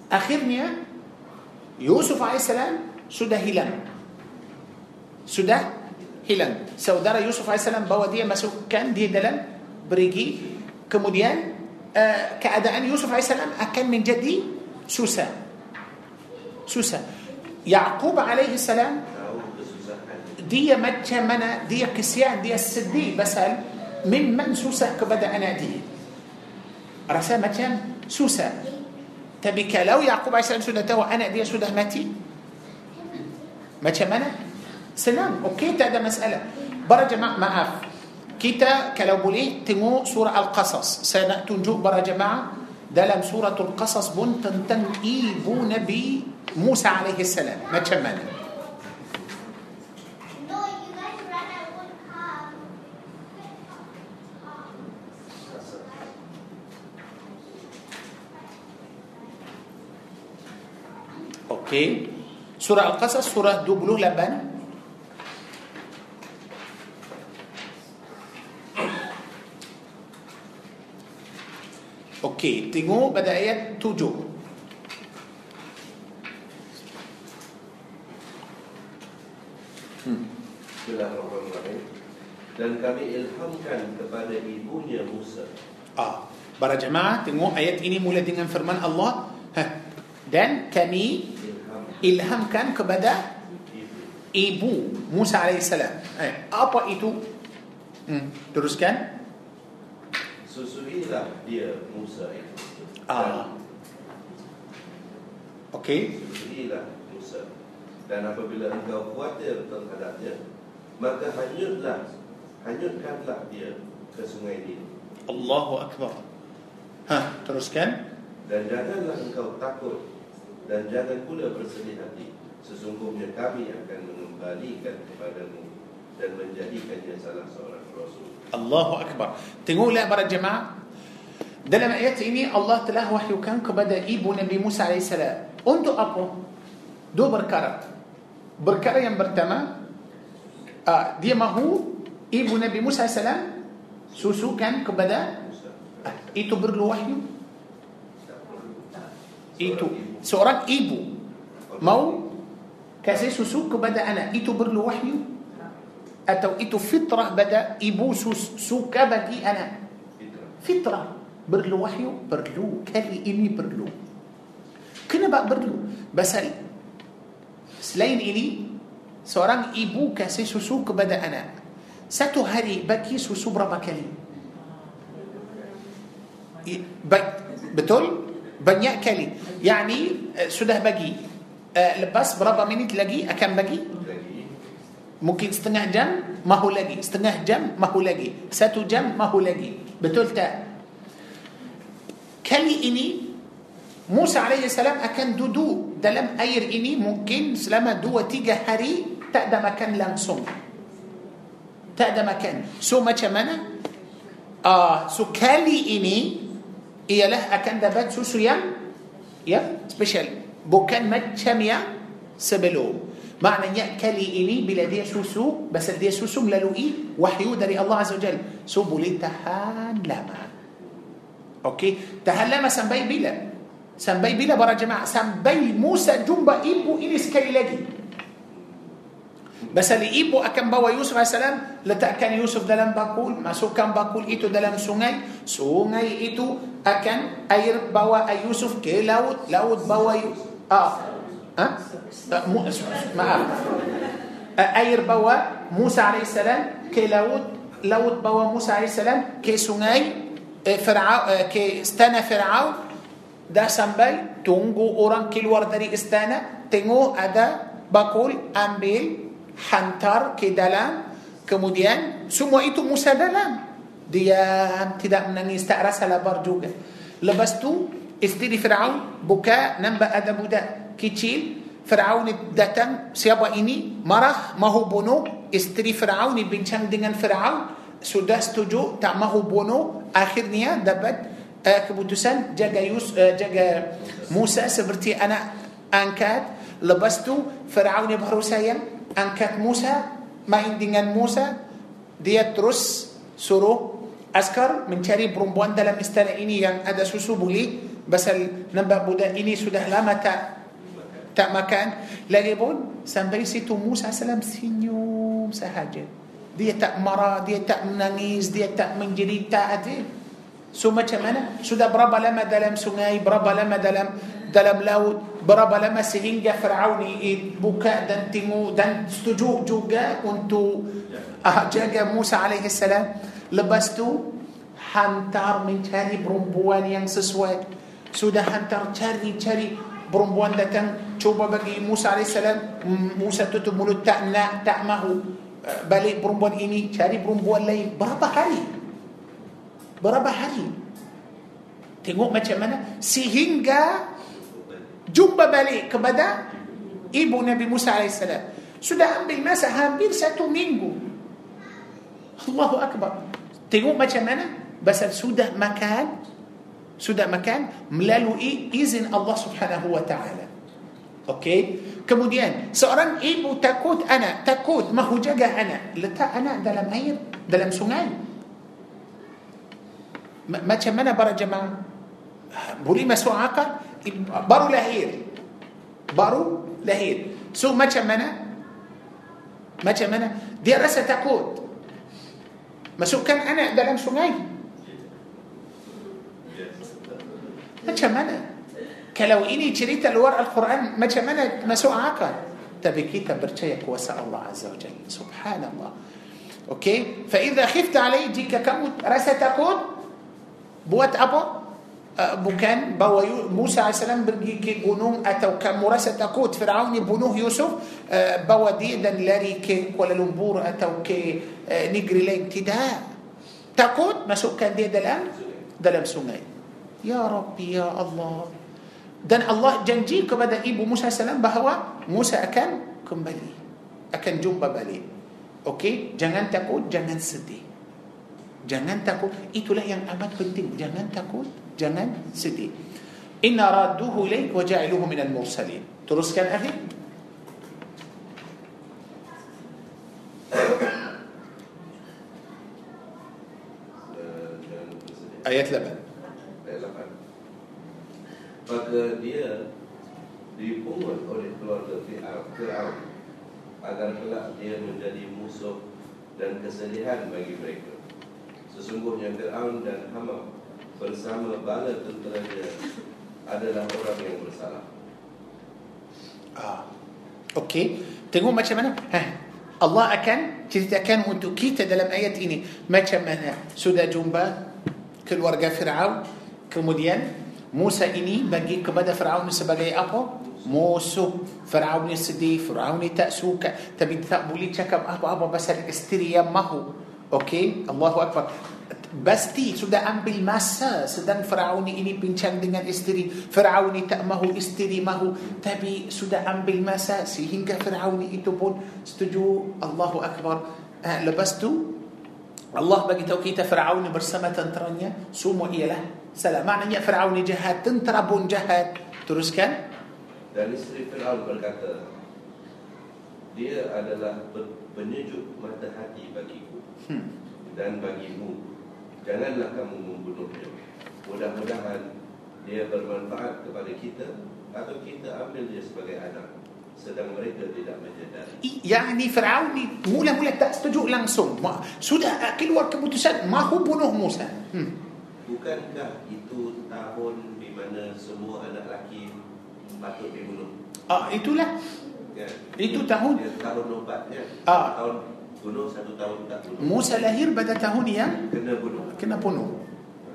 akhirnya Yusuf AS sudah hilang sudah hilang saudara Yusuf AS bawa dia masukkan dia dalam berigi kemudian uh, keadaan Yusuf AS akan menjadi susah susah Yaqub kesusahan dia macam mana dia kesian dia sedih pasal memang susah kepada anak dia rasa macam susah tapi kalau Yaqub AS sudah tahu anak dia sudah mati macam mana سلام. أوكي ده مسألة. برا جماعة ما أعرف. كيتا كلو بولي تمو سورة القصص. سنتنجو برا جماعة. دلم سورة القصص بنتن تنقيبو نبي موسى عليه السلام. ما تشمل. أوكي. سورة القصص سورة دوبلو لبن. Okey, tengok pada ayat 7. Bismillahirrahmanirrahim Dan kami ilhamkan kepada ibunya Musa Ah, para jemaah tengok ayat ini mulai dengan firman Allah. Ha. Dan kami Ilham ilhamkan kepada ibu ibu Musa alaihissalam. Eh, apa itu? Hmm, teruskan. Susuilah dia Musa itu Ah. Okey. Susuilah Musa Dan apabila engkau khawatir terhadapnya Maka hanyutlah Hanyutkanlah dia ke sungai Nil Allahu akbar. Ha, teruskan. Dan janganlah engkau takut Dan jangan pula bersedih hati Sesungguhnya kami akan mengembalikan kepadamu Dan menjadikannya salah seorang الله أكبر تنقول لا برا جماعة ده لما آيات إني الله تلاه وحي وكان كبدا إيبو نبي موسى عليه السلام أنتو أبو دو بركرة Perkara yang pertama ah dia mahu ibu Nabi Musa عليه السلام susukan kepada itu perlu wahyu itu seorang ibu mahu kasi susu kepada anak itu perlu wahyu Atau itu fitrah pada Ibu sus, suka bagi anak Fitrah Perlu wahyu? Perlu. Kali ini perlu. Kenapa perlu? Pasal selain ini, seorang ibu kasih susu kepada anak. Satu hari bagi susu berapa kali? Betul? Banyak kali. Yani sudah bagi. Lepas berapa minit lagi akan bagi? Mungkin setengah jam, mahu lagi. Setengah jam, mahu lagi. Satu jam, mahu lagi. Betul tak? Kali ini Musa AS akan duduk dalam air ini mungkin selama dua tiga hari tak ada makan langsung. Tak ada makan. So macam mana? Ah, so kali ini ialah akan dapat susu yang ya special. Bukan macam yang sebelum. Maknanya kali ini bila dia susu, pasal dia susu melalui wahyu dari Allah Azza wa Jal. So boleh tahan lama. Okey, tahan lama sampai bila? Sampai bila para jemaah? Sampai Musa jumpa ibu ini sekali lagi. Pasal ibu akan bawa Yusuf AS Letakkan Yusuf dalam bakul Masukkan bakul itu dalam sungai Sungai itu akan Air bawa Yusuf ke laut Laut bawa Yusuf ah. أه؟ أه، أه، أير بوا موسى عليه السلام كي لاوت لاوت بوا موسى عليه السلام كي سوناي فرعون كي استنى فرعون دا سامباي تونغو أوران كيل ورداري استانا تينو أدا باكول أمبيل حنتر كي دلام كموديان سمو إيتو موسى دلام. ديا امتدا منني استأرس لبرجوجا لبستو استيلي فرعون بكاء نمبا أدا بدأ kecil Fir'aun datang siapa ini marah mahu bunuh istri Fir'aun bincang dengan Fir'aun sudah setuju tak mahu bunuh akhirnya dapat uh, keputusan jaga Yus, uh, jaga Musa seperti anak angkat lepas tu Firaun baru sayang angkat Musa main dengan Musa dia terus suruh askar mencari perempuan dalam istana ini yang ada susu boleh pasal nampak budak ini sudah lama tak tak makan lagi pun sampai situ Musa salam senyum sahaja dia tak marah, dia tak menangis, dia tak menjerita hati. So macam mana? Sudah berapa lama dalam sungai, berapa lama dalam dalam laut, berapa lama sehingga Fir'aun buka dan tengok dan setuju juga untuk uh, jaga Musa AS. Lepas tu, hantar mencari perempuan yang sesuai. Sudah hantar cari-cari perempuan datang cuba bagi Musa AS. Musa tutup mulut tak nak, tak mahu. balik perempuan ini cari perempuan lain. Berapa hari? Berapa hari? Tengok macam mana? Sehingga jumpa balik kepada ibu Nabi Musa AS sudah ambil masa hampir satu minggu. Allahu Akbar. Tengok macam mana? Pasal sudah makan sudah makan melalui izin Allah Subhanahu wa taala okey Kemudian seorang ibu takut anak, takut mahu jaga anak, letak anak dalam air, dalam sungai. Macam mana para jemaah? Boleh masuk akal? Baru lahir. Baru lahir. So macam mana? Macam mana? Dia rasa takut. Masukkan anak dalam sungai. Macam mana? Kalau ini cerita luar Al-Quran macam mana masuk akal? Tapi kita percaya kuasa Allah Azza wa Jalla. Subhanallah. Okey? فإذا خفت عليه jika kamu rasa takut buat apa? Uh, bukan bawa Musa AS pergi ke gunung atau kamu rasa takut Fir'aun bunuh Yusuf uh, bawa dia dan lari ke Kuala Lumpur atau ke uh, negeri lain tidak takut masukkan dia dalam dalam sungai Ya Rabbi Ya Allah Dan Allah janji kepada ibu Musa salam bahawa Musa akan kembali. Akan jumpa balik. Okey? Jangan takut, jangan sedih. Jangan takut. Itulah yang amat penting. Jangan takut. Jangan sedih. Inna radduhu ilaik wa ja'iluhu minal mursalin. Teruskan akhi. Dan- dan Maka dia dipungut oleh keluarga Fir'aun agar kelak dia menjadi musuh dan kesedihan bagi mereka Sesungguhnya Fir'aun dan Haman bersama bala tenteranya adalah orang yang bersalah Ah. Okey. Tengok macam mana? Ha. Allah akan ceritakan untuk kita dalam ayat ini macam mana sudah jumpa keluarga Firaun kemudian Musa ini bagi kepada Firaun sebagai apa? Musuh. Firaun ni sedih, Firaun ni tak suka tapi tak boleh cakap apa-apa pasal isteri yang mahu. Okey, Allahu Akbar. Pasti sudah ambil masa sedang Firaun ini bincang dengan isteri. Firaun tak mahu, isteri mahu. Tapi sudah ambil masa sehingga Firaun itu pun setuju. Allahu Akbar. Ha, lepas tu Allah bagi tahu kita Firaun bersama tenteranya semua ialah salah. Maknanya Firaun jahat, tentera pun jahat. Teruskan. Dan isteri Fir'aun berkata Dia adalah pe- penyejuk mata hati bagiku Hmm. dan bagimu Janganlah kamu membunuhnya Mudah-mudahan dia bermanfaat kepada kita Atau kita ambil dia sebagai anak Sedang mereka tidak menyedari Yani Firaun ni mula-mula tak setuju langsung. Sudah keluar keputusan mahu bunuh Musa. Hmm. Bukankah itu tahun di mana semua anak lelaki patut dibunuh? Ah, itulah. Kan? Itu tahun. Dia tahun obatnya Ah. Tahun bunuh, satu tahun tak bunuh Musa lahir pada tahun yang Kena bunuh kena bunuh.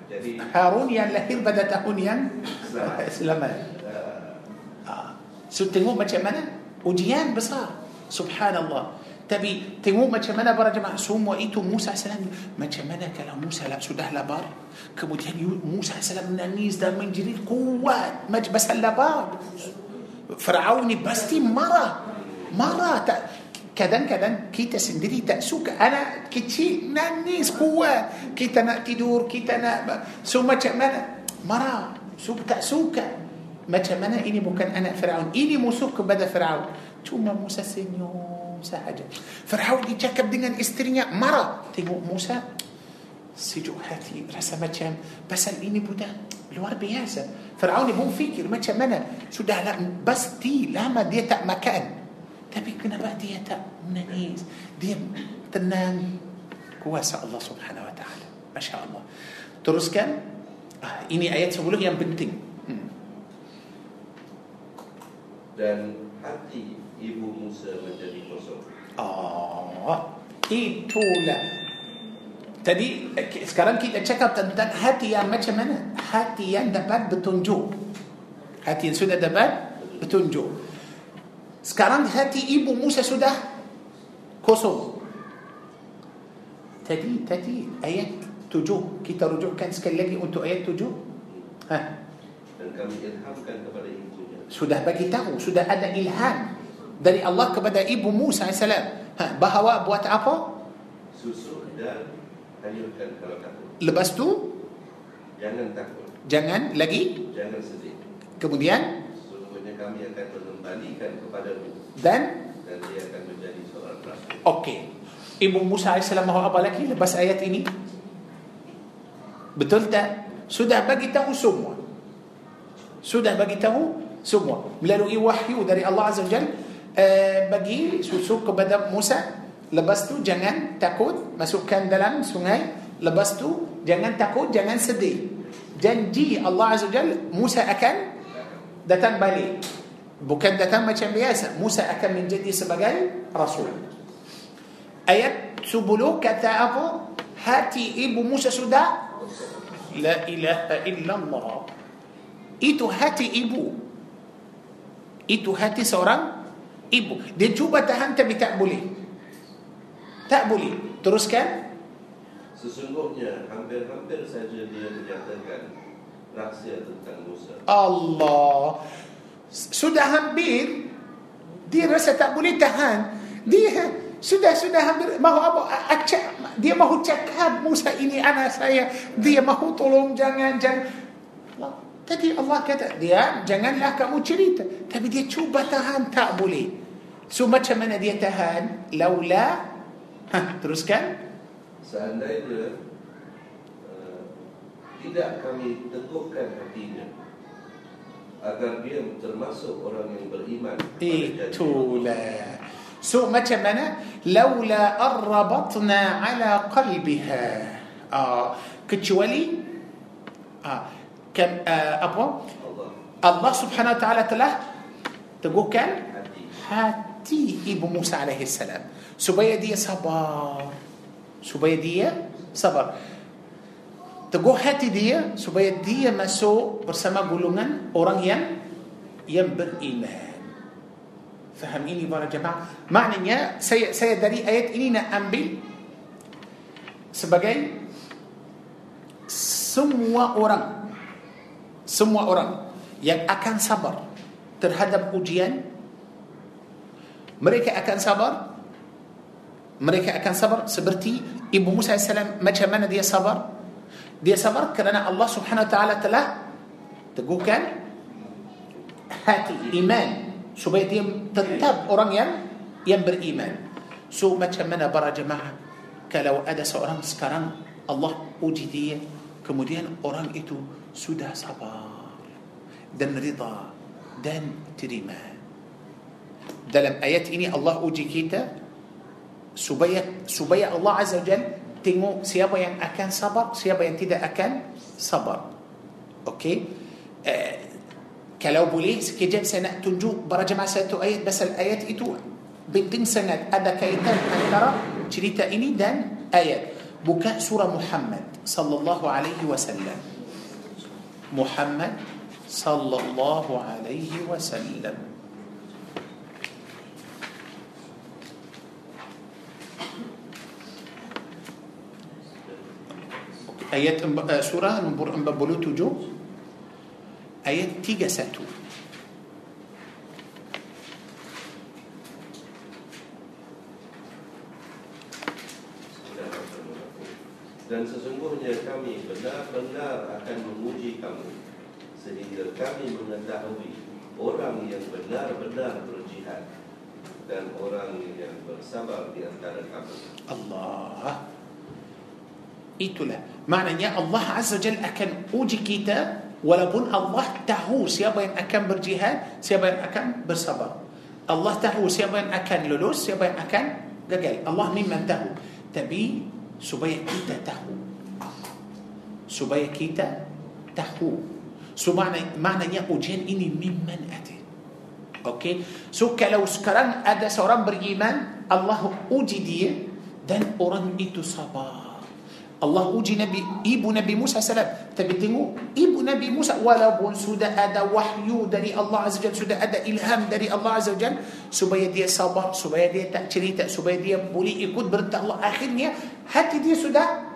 Jadi Harun yang lahir pada tahun yang Selamat. selamat. uh, Ah. So tengok macam mana ujian besar. Subhanallah. Tapi tengok macam mana para jemaah semua itu Musa AS Macam mana kalau Musa sudah lapar Kemudian Musa AS menangis dan menjerit kuat pasal lapar Firaun pasti marah Marah tak Kadang-kadang kita sendiri tak suka Anak kecil nangis kuat Kita nak tidur Kita nak So macam mana Marah so, Tak suka Macam mana ini bukan anak Firaun Ini musuh kepada Firaun Cuma Musa senyum sahaja Firaun dicakap dengan isterinya Marah Tengok Musa sejuk hati rasa macam pasal ini budak luar biasa Firaun pun fikir macam mana sudah lah, pasti lama dia tak makan tapi kenapa dia tak menangis dia tenang kuasa Allah subhanahu wa ta'ala Masya Allah teruskan ah, ini ayat sebelum yang penting hmm. Dan hati ibu Musa menjadi kosong Oh, itulah. Tadi eh, sekarang kita cakap tentang hati yang macam mana? Hati yang dapat bertunjuk. Hati yang sudah dapat bertunjuk. Sekarang hati ibu Musa sudah kosong. Tadi tadi ayat tujuh kita rujukkan sekali lagi untuk ayat tujuh. Ha, Dan kami ilhamkan kepada ibunya sudah bagi tahu, sudah ada ilham dari Allah kepada ibu Musa AS. Ha, bahawa buat apa? Susu dan hanyutkan kalau takut Lepas tu Jangan takut jangan lagi Jangan sedih kemudian Sesungguhnya kami akan mengembalikan kepadamu dan Dan dia akan menjadi seorang rasul okey. Ibu Musa AS mahu apa lagi lepas ayat ini? Betul tak? Sudah bagi tahu semua. Sudah bagi tahu semua melalui wahyu dari Allah Azza wa Jalla eh, bagi susu kepada Musa. Lepas tu jangan takut masukkan dalam sungai. Lepas tu jangan takut, jangan sedih. Janji Allah Azza Jalla Musa akan datang balik. Bukan datang macam biasa. Musa akan menjadi sebagai rasul. Ayat 10 kata apa? Hati ibu Musa sudah La ilaha illallah. Itu hati ibu. Itu hati seorang ibu. Dia cuba tahan tapi tak boleh. Tak boleh. Teruskan. Sesungguhnya hampir-hampir saja dia menyatakan rahsia tentang Musa Allah. Sudah hampir. Dia rasa tak boleh tahan. Dia sudah sudah hampir mahu apa acak dia mahu cakap Musa ini anak saya dia mahu tolong jangan jangan tadi Allah kata dia janganlah kamu cerita. Tapi dia cuba tahan tak boleh. So macam mana dia tahan? Laula ha, teruskan. Seandainya uh, tidak kami teguhkan hatinya agar dia termasuk orang yang beriman itulah. So macam mana? Laula arrabatna ala qalbiha. Ah, kecuali ah, kan, ah, apa Allah Allah subhanahu wa ta'ala telah teguhkan hati ibu Musa alaihi salam supaya dia sabar supaya dia sabar teguh hati dia supaya dia masuk bersama golongan orang yang yang beriman faham ini para jemaah maknanya saya saya dari ayat ini nak ambil sebagai semua orang semua orang yang akan sabar terhadap ujian mereka akan sabar mereka akan sabar seperti Ibu Musa AS macam mana dia sabar? Dia sabar kerana Allah Subhanahu Wa Taala telah teguhkan hati iman supaya dia tetap orang yang yang beriman. So macam mana para jemaah kalau ada seorang sekarang Allah uji dia kemudian orang itu sudah sabar dan rida dan terima. Dalam ayat ini Allah uji kita supaya supaya Allah Azza Jal tengok siapa yang akan sabar siapa yang tidak akan sabar. Okey? Uh, kalau boleh sekejap saya nak tunjuk jemaah satu ayat pasal ayat itu. Penting sangat ada kaitan antara cerita ini dan ayat. Buka surah Muhammad sallallahu alaihi wasallam محمد صلى الله عليه وسلم. Ayat ah, surah nombor empat tujuh. Ayat tiga satu. Dan sesungguhnya kami benar-benar akan menguji kamu Sehingga kami mengetahui Orang yang benar-benar berjihad Dan orang yang bersabar di antara kamu. Allah. Itulah. Maknanya Allah Azza Jal akan uji kita walaupun Allah tahu siapa yang akan berjihad siapa yang akan bersabar. Allah tahu siapa yang akan lulus siapa yang akan gagal. Allah memang tahu. Tapi supaya kita tahu supaya kita tahu so makna, maknanya ujian ini memang ada Okey. So kalau sekarang ada seorang beriman, Allah uji dia dan orang itu sabar. Allah uji Nabi ibu Nabi Musa salam tapi tengok ibu Nabi Musa walaupun sudah ada wahyu dari Allah Azza Jalla sudah ada ilham dari Allah Azza Jalla supaya dia sabar supaya dia tak cerita supaya dia boleh ikut berita Allah akhirnya hati dia sudah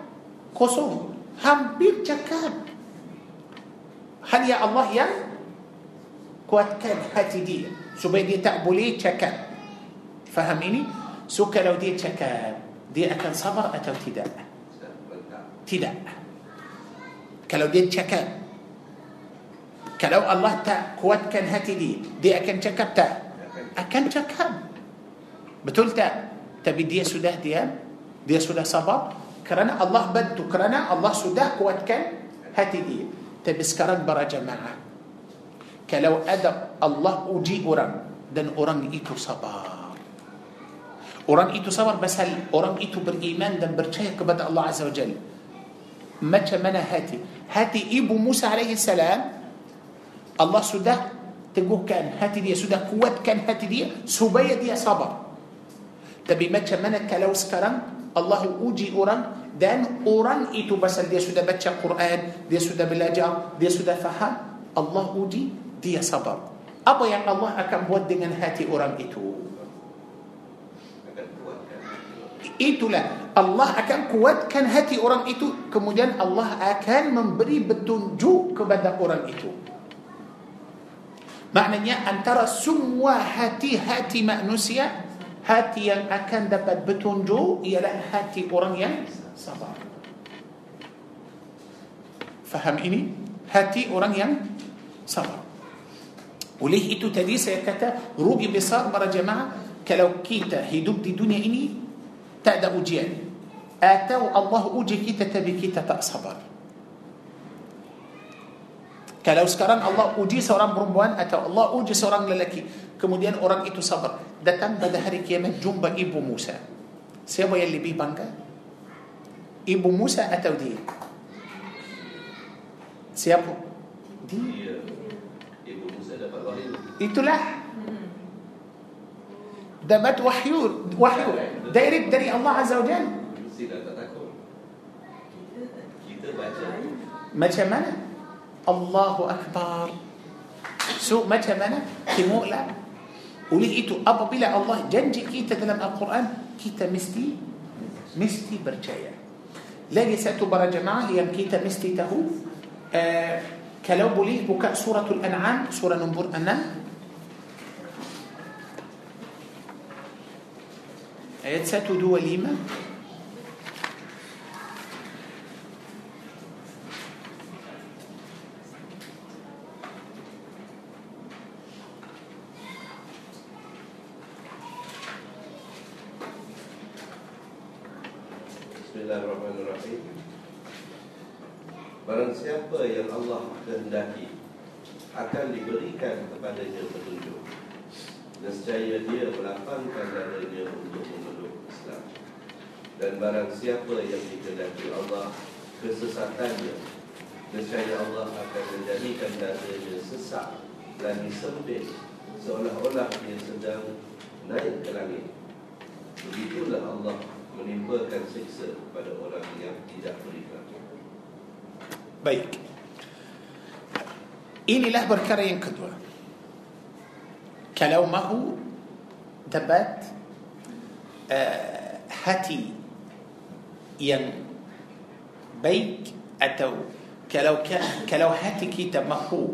kosong. Hampir cakap. Hanya Allah yang kuatkan hati dia supaya dia tak boleh cakap. Faham ini? So kalau dia cakap dia akan sabar atau tidak tidak. Kalau dia cakap kalau Allah tak kuatkan hati dia dia akan cakap tak? Akan cakap. Betul tak? Tapi dia sudah diam dia sudah sabar kerana Allah bantu kerana Allah sudah kuatkan hati dia. Tapi sekarang para jemaah kalau ada Allah uji orang dan orang itu sabar. Orang itu sabar pasal orang itu beriman dan percaya kepada Allah Azza wa Jalla macam mana hati hati ibu Musa alaihi salam Allah sudah teguhkan hati dia sudah kuatkan hati dia supaya dia sabar tapi macam mana kalau sekarang Allah uji orang dan orang itu pasal dia sudah baca Quran dia sudah belajar dia sudah faham Allah uji dia sabar apa yang Allah akan buat dengan hati orang itu itulah Allah akan kuatkan hati orang itu. Kemudian Allah akan memberi petunjuk kepada orang itu. Maknanya antara semua hati-hati manusia hati yang akan dapat petunjuk ialah hati orang yang sabar. Faham ini? Hati orang yang sabar. Oleh itu tadi saya kata rugi besar para jemaah kalau kita hidup di dunia ini tak ada ujian. Atau Allah uji kita tapi kita tak sabar. Kalau sekarang Allah uji seorang perempuan atau Allah uji seorang lelaki kemudian orang itu sabar datang pada hari kiamat jumpa ibu Musa. Siapa yang lebih bangga? Ibu Musa atau dia? Siapa? Dia. Ibu Musa itulah ده مات وحيو وحيو. ده يريد الله عز وجل. متى منا الله أكبر. سوء متى منا كمو لا. وليتو أبا بلا الله. جنجي كيتا تلم القرآن كيتا مستي مستي برجايا لاني ساتو برا جماعة يم كيتا مستي تهو. آه كلو بليه بكاء سورة الأنعام سورة نمبر أنام. Ayat 125 Bismillahirrahmanirrahim. Barang siapa yang Allah kehendaki Akan diberikan kepadanya petunjuk Nescaya dia melapangkan dadanya untuk Islam Dan barang siapa yang dikehendaki Allah Kesesatannya Nescaya Allah akan menjadikan dadanya sesak Lagi sempit Seolah-olah dia sedang naik ke langit Begitulah Allah menimpakan siksa kepada orang yang tidak beriman. Baik. Inilah perkara yang kedua. Kalau mahu dapat uh, hati ين. بيك أتو. كلو ك كلو هاتكي تب مخو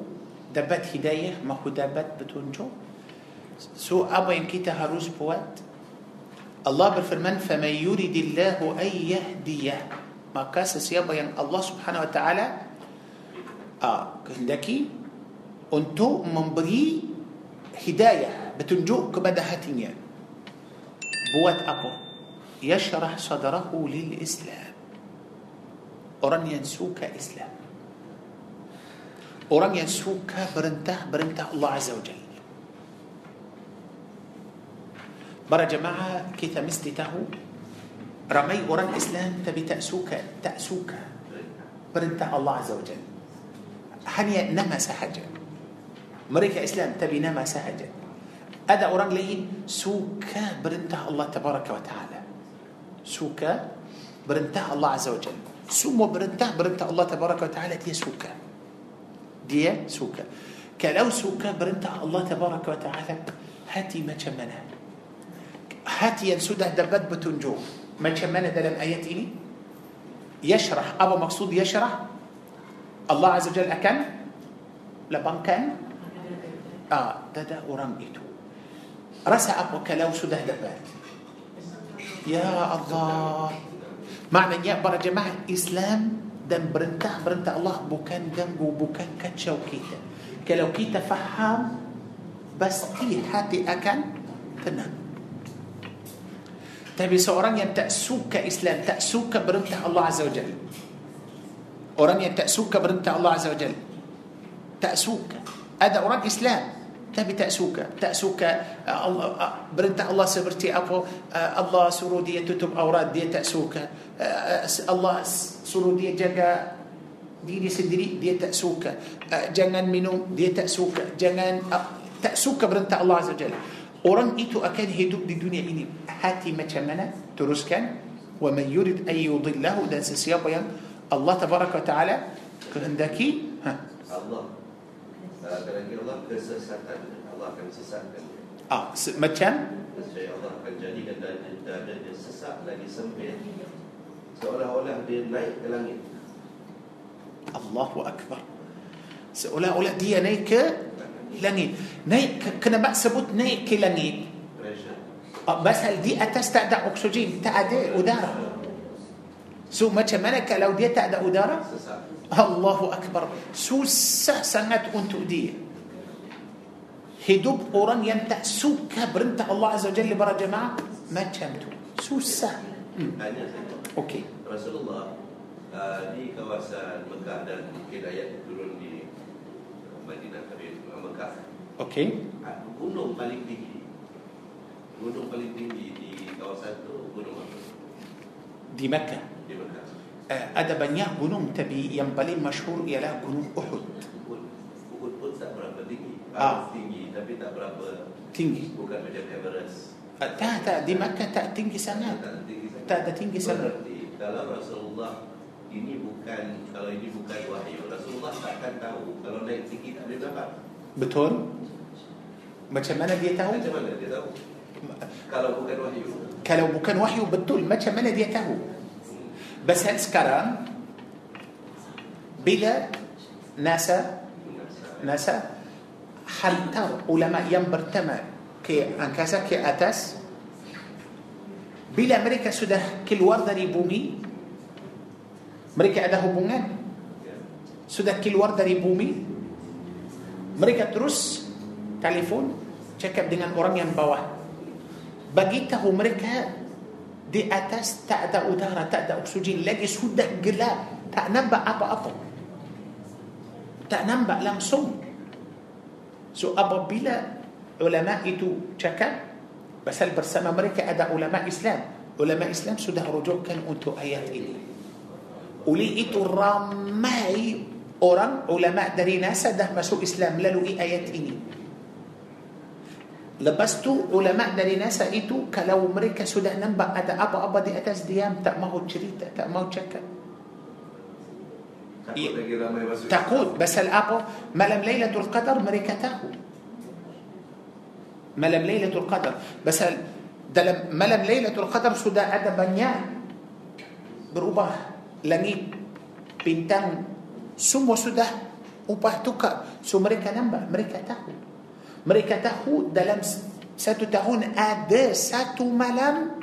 Dapat hidayah. Mahu dapat petunjuk. So apa yang kita harus buat. الله berfirman فمن يرد الله أن يهديه. Maka sesiapa yang الله سبحانه وتعالى. Ah kehendaki untuk memberi hidayah. Petunjuk kepada hatinya buat apa. يشرح صدره للإسلام. Orang yang suka Islam. Orang yang suka perintah perintah الله عز وجل. Para jemaah kita mesti tahu ramai orang Islam tapi tak suka tak suka perintah الله عز وجل. Hanya nama sahaja mereka Islam tapi nama sahaja ada orang dia suka perintah الله تبارك وتعالى. سوكا برنته الله عز وجل. سمو برنته برنته الله تبارك وتعالى دي سوكا دي سوكا كلو سوكا برنته الله تبارك وتعالى هاتي ما شمنا هاتي سودة دربت بتنجو. ما شمنا دلم آيات إلي؟ يشرح. أبو مقصود يشرح. الله عز وجل أكن؟ لبن كان آه دادا أرميته رسى أبو كلو سودة دربت ya Allah maknanya para jemaah Islam dan berintah-berintah Allah bukan ganggu bukan kacau kita kalau kita faham pasti hati akan tenang tapi seorang yang tak suka Islam, tak suka perintah Allah Azza wa Jalla. Orang yang tak suka perintah Allah Azza wa Jalla. Tak suka. Ada orang Islam tapi tak suka. Tak suka uh, Allah, uh, perintah Allah seperti apa uh, Allah suruh dia tutup aurat dia tak suka. Allah suruh dia jaga diri sendiri dia tak suka. Jangan minum dia tak suka. Jangan tak suka perintah Allah Azza Jalla. Orang itu akan hidup di dunia ini hati macam mana? Teruskan. Man yurid an yudillahu dan sesiapa yang Allah tabaraka taala kehendaki ha. Allah Kadang-kadang Allah kesesatan. Allah akan sesatkan dia. Ah, se- macam? Nescaya Allah akan jadikan dada, dada dia sesak lagi sempit. Seolah-olah dia naik ke langit. Allahu Akbar. Seolah-olah dia naik ke langit. Naik ke, kenapa sebut naik ke langit. Pressure. Ah, Pasal di atas tak ada oksigen, tak ada udara. So macam mana kalau dia tak ada udara? Sesak. Allahu Akbar. Susah sangat untuk dia. Hidup orang yang tak suka perintah Allah Azza wa Jalla para jemaah macam tu. Susah. Hmm. Okey. Rasulullah uh, di kawasan Mekah dan mungkin ayat turun di uh, Madinah tapi uh, Mekah Okey. uh, gunung paling tinggi gunung paling tinggi di kawasan itu gunung apa Di Mekah. Uh, ada banyak gunung tapi yang paling masyhur ialah gunung Uhud. Uhud pun tak berapa tinggi Ah. ah. tinggi tapi tak berapa Tinggi. bukan macam Everest Uh, tak, tak. Di Mekah tak tinggi sangat. tak tinggi sangat Tak ada tinggi sangat. Berarti kalau Rasulullah ini bukan kalau ini bukan wahyu Rasulullah takkan tahu kalau naik tinggi tak boleh dapat Betul? Macam mana dia tahu? macam mana dia tahu kalau bukan wahyu Kalau bukan wahyu betul, macam mana dia tahu? Pasal sekarang bila NASA NASA hantar ulama yang pertama ke angkasa ke atas bila mereka sudah keluar dari bumi mereka ada hubungan. Sudah keluar dari bumi mereka terus telefon cakap dengan orang yang bawah. Bagi tahu mereka دي أتاس تأدى أدارة تأدى أكسجين لدي سودة جلا تأنبا أبا أطل تأنبا لمسون سو أبا بلا علماء إتو تكا بس البرسام أمريكا أدى علماء إسلام علماء إسلام سودة رجوع كان أنتو آيات إلي ولي إتو رماي أوران علماء داري ناسا ده مسو إسلام للو إي آيات إلي Lepas tu ulama dari NASA itu kalau mereka sudah nampak ada apa-apa di atas diam tak mahu cerita, tak mahu cakap. takut Iya. lagi ramai masuk Takut pasal apa? Malam Lailatul Qadar mereka tahu. Malam Lailatul Qadar. Pasal dalam malam Lailatul Qadar sudah ada banyak berubah langit, bintang, semua sudah ubah tukar. So mereka nampak, mereka tahu. Mereka tahu dalam satu tahun ada satu malam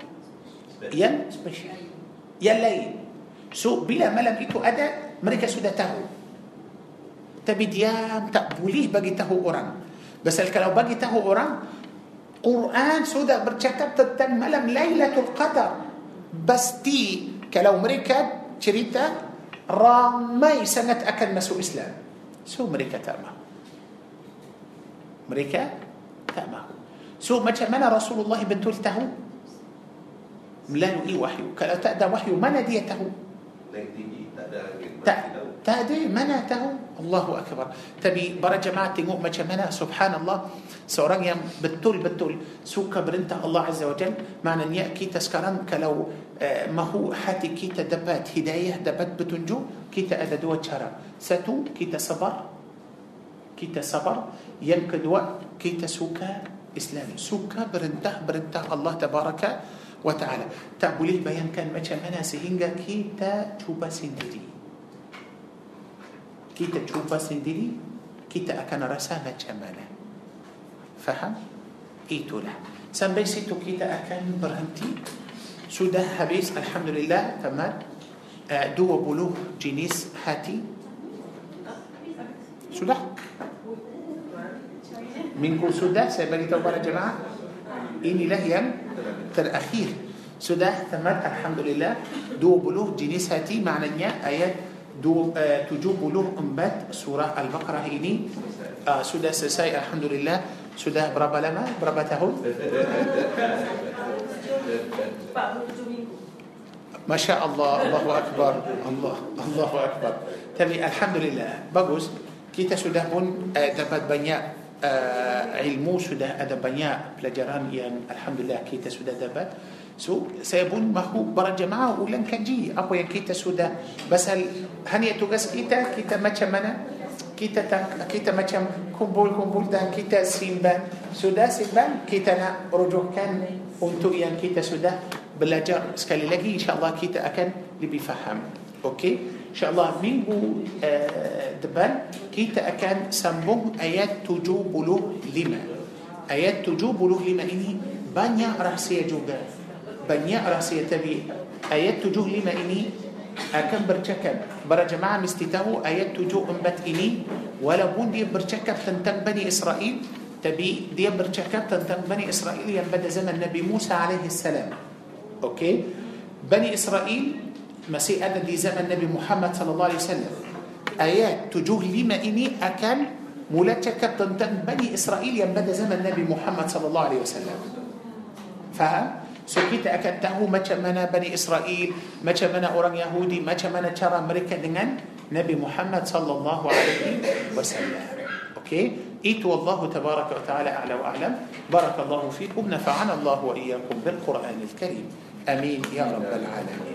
yang spesial. Yang lain. So bila malam itu ada, mereka sudah tahu. Tapi diam tak boleh bagi tahu orang. Pasal kalau bagi tahu orang, Quran sudah bercakap tentang malam Lailatul Qadar. Pasti kalau mereka cerita ramai sangat akan masuk Islam. So mereka tak mahu. Mereka tak mahu. So macam mana Rasulullah betul tahu? Melalui wahyu. Kalau tak ada wahyu, mana dia tahu? naik tinggi tak tak ada. Mana tahu? Allahu Akbar. Tapi para jemaah tengok macam mana subhanallah seorang yang betul-betul suka perintah Allah Azza wa Jal maknanya kita sekarang kalau uh, mahu hati kita dapat hidayah, dapat petunjuk kita ada dua cara. Satu, kita sabar. Kita sabar. Yang kedua, kita suka Islam. Suka perintah-perintah Allah Tabaraka wa Ta'ala. Tak boleh bayangkan macam mana sehingga kita cuba sendiri. Kita cuba sendiri, kita akan rasa macam mana. Faham? Itulah. Sampai situ kita akan berhenti. Sudah habis, Alhamdulillah, tamat. Uh, 20 jenis hati. Sudah? Mungkin sudah sudah sampai tu para jemaah. Inilah yang terakhir sudah tamat الحمد لله. Dua puluh jenis hati makna ayat. Dua ah, tujuh puluh empat سورة البقرة ini. آه، سوداء سساي الحمد لله. سوداء برابا لما برابا تهو. ما شاء الله الله أكبر الله الله أكبر. تبي الحمد لله. بقوز كيتا سوداء بون آه، دبت بنيا. Uh, ilmu Sudah ada banyak pelajaran yang Alhamdulillah kita sudah dapat. So, saya pun mahu para jemaah ulang kaji Apa yang kita sudah. Pasal hanya tugas kita, kita macam mana? Kita tak, kita macam kumpul-kumpul dan kita simpan. Sudah simpan kita nak rujukkan untuk yang kita sudah belajar sekali lagi. Insyaallah kita akan lebih faham. Okey شاء الله مين بو آه، دبل كيتا أكان سمبوم آيات تجو بلو لما آيات تجو بلو لما إني بانيا رأسية جوجا Banyak rahsia tapi. Ayat tujuh lima ini akan bercakap para jemaah mesti tahu ayat tujuh empat ini walaupun dia bercakap tentang بني إسرائيل. Tapi dia bercakap tentang بني إسرائيل yang pada zaman النبي موسى عليه السلام. Okay؟ بني إسرائيل masih ada di zaman Nabi Muhammad صلى الله عليه وسلم ayat 75 ini akan mula cakap tentang Bani Israel yang pada zaman Nabi Muhammad صلى الله عليه وسلم faham So kita akan tahu macam mana Bani Israel, macam mana orang Yahudi, macam mana cara mereka dengan Nabi Muhammad sallallahu alaihi wasallam. Okay? Itu Allah tabaraka wa ta'ala a'la wa a'lam. Barakallahu fikum. Nafa'ana Allah wa iyyakum bil Qur'an al-Karim. Amin ya rabbal alamin.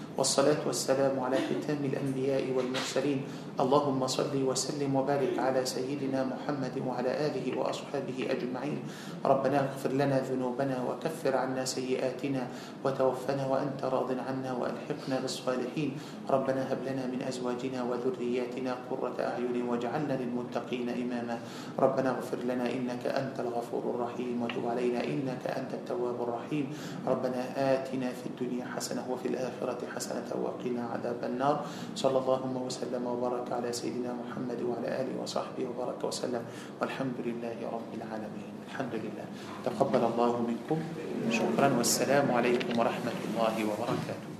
والصلاة والسلام على ختام الأنبياء والمرسلين. اللهم صل وسلم وبارك على سيدنا محمد وعلى آله وأصحابه أجمعين. ربنا اغفر لنا ذنوبنا وكفر عنا سيئاتنا وتوفنا وأنت راض عنا وألحقنا بالصالحين. ربنا هب لنا من أزواجنا وذرياتنا قرة أعين واجعلنا للمتقين إماما. ربنا اغفر لنا إنك أنت الغفور الرحيم وتب علينا إنك أنت التواب الرحيم. ربنا آتنا في الدنيا حسنة وفي الآخرة حسنة وقنا عذاب النار. صلى الله وسلم وبارك على سيدنا محمد وعلى آله وصحبه وبارك وسلم. والحمد لله رب العالمين. الحمد لله. تقبل الله منكم. شكرا. والسلام عليكم ورحمة الله وبركاته.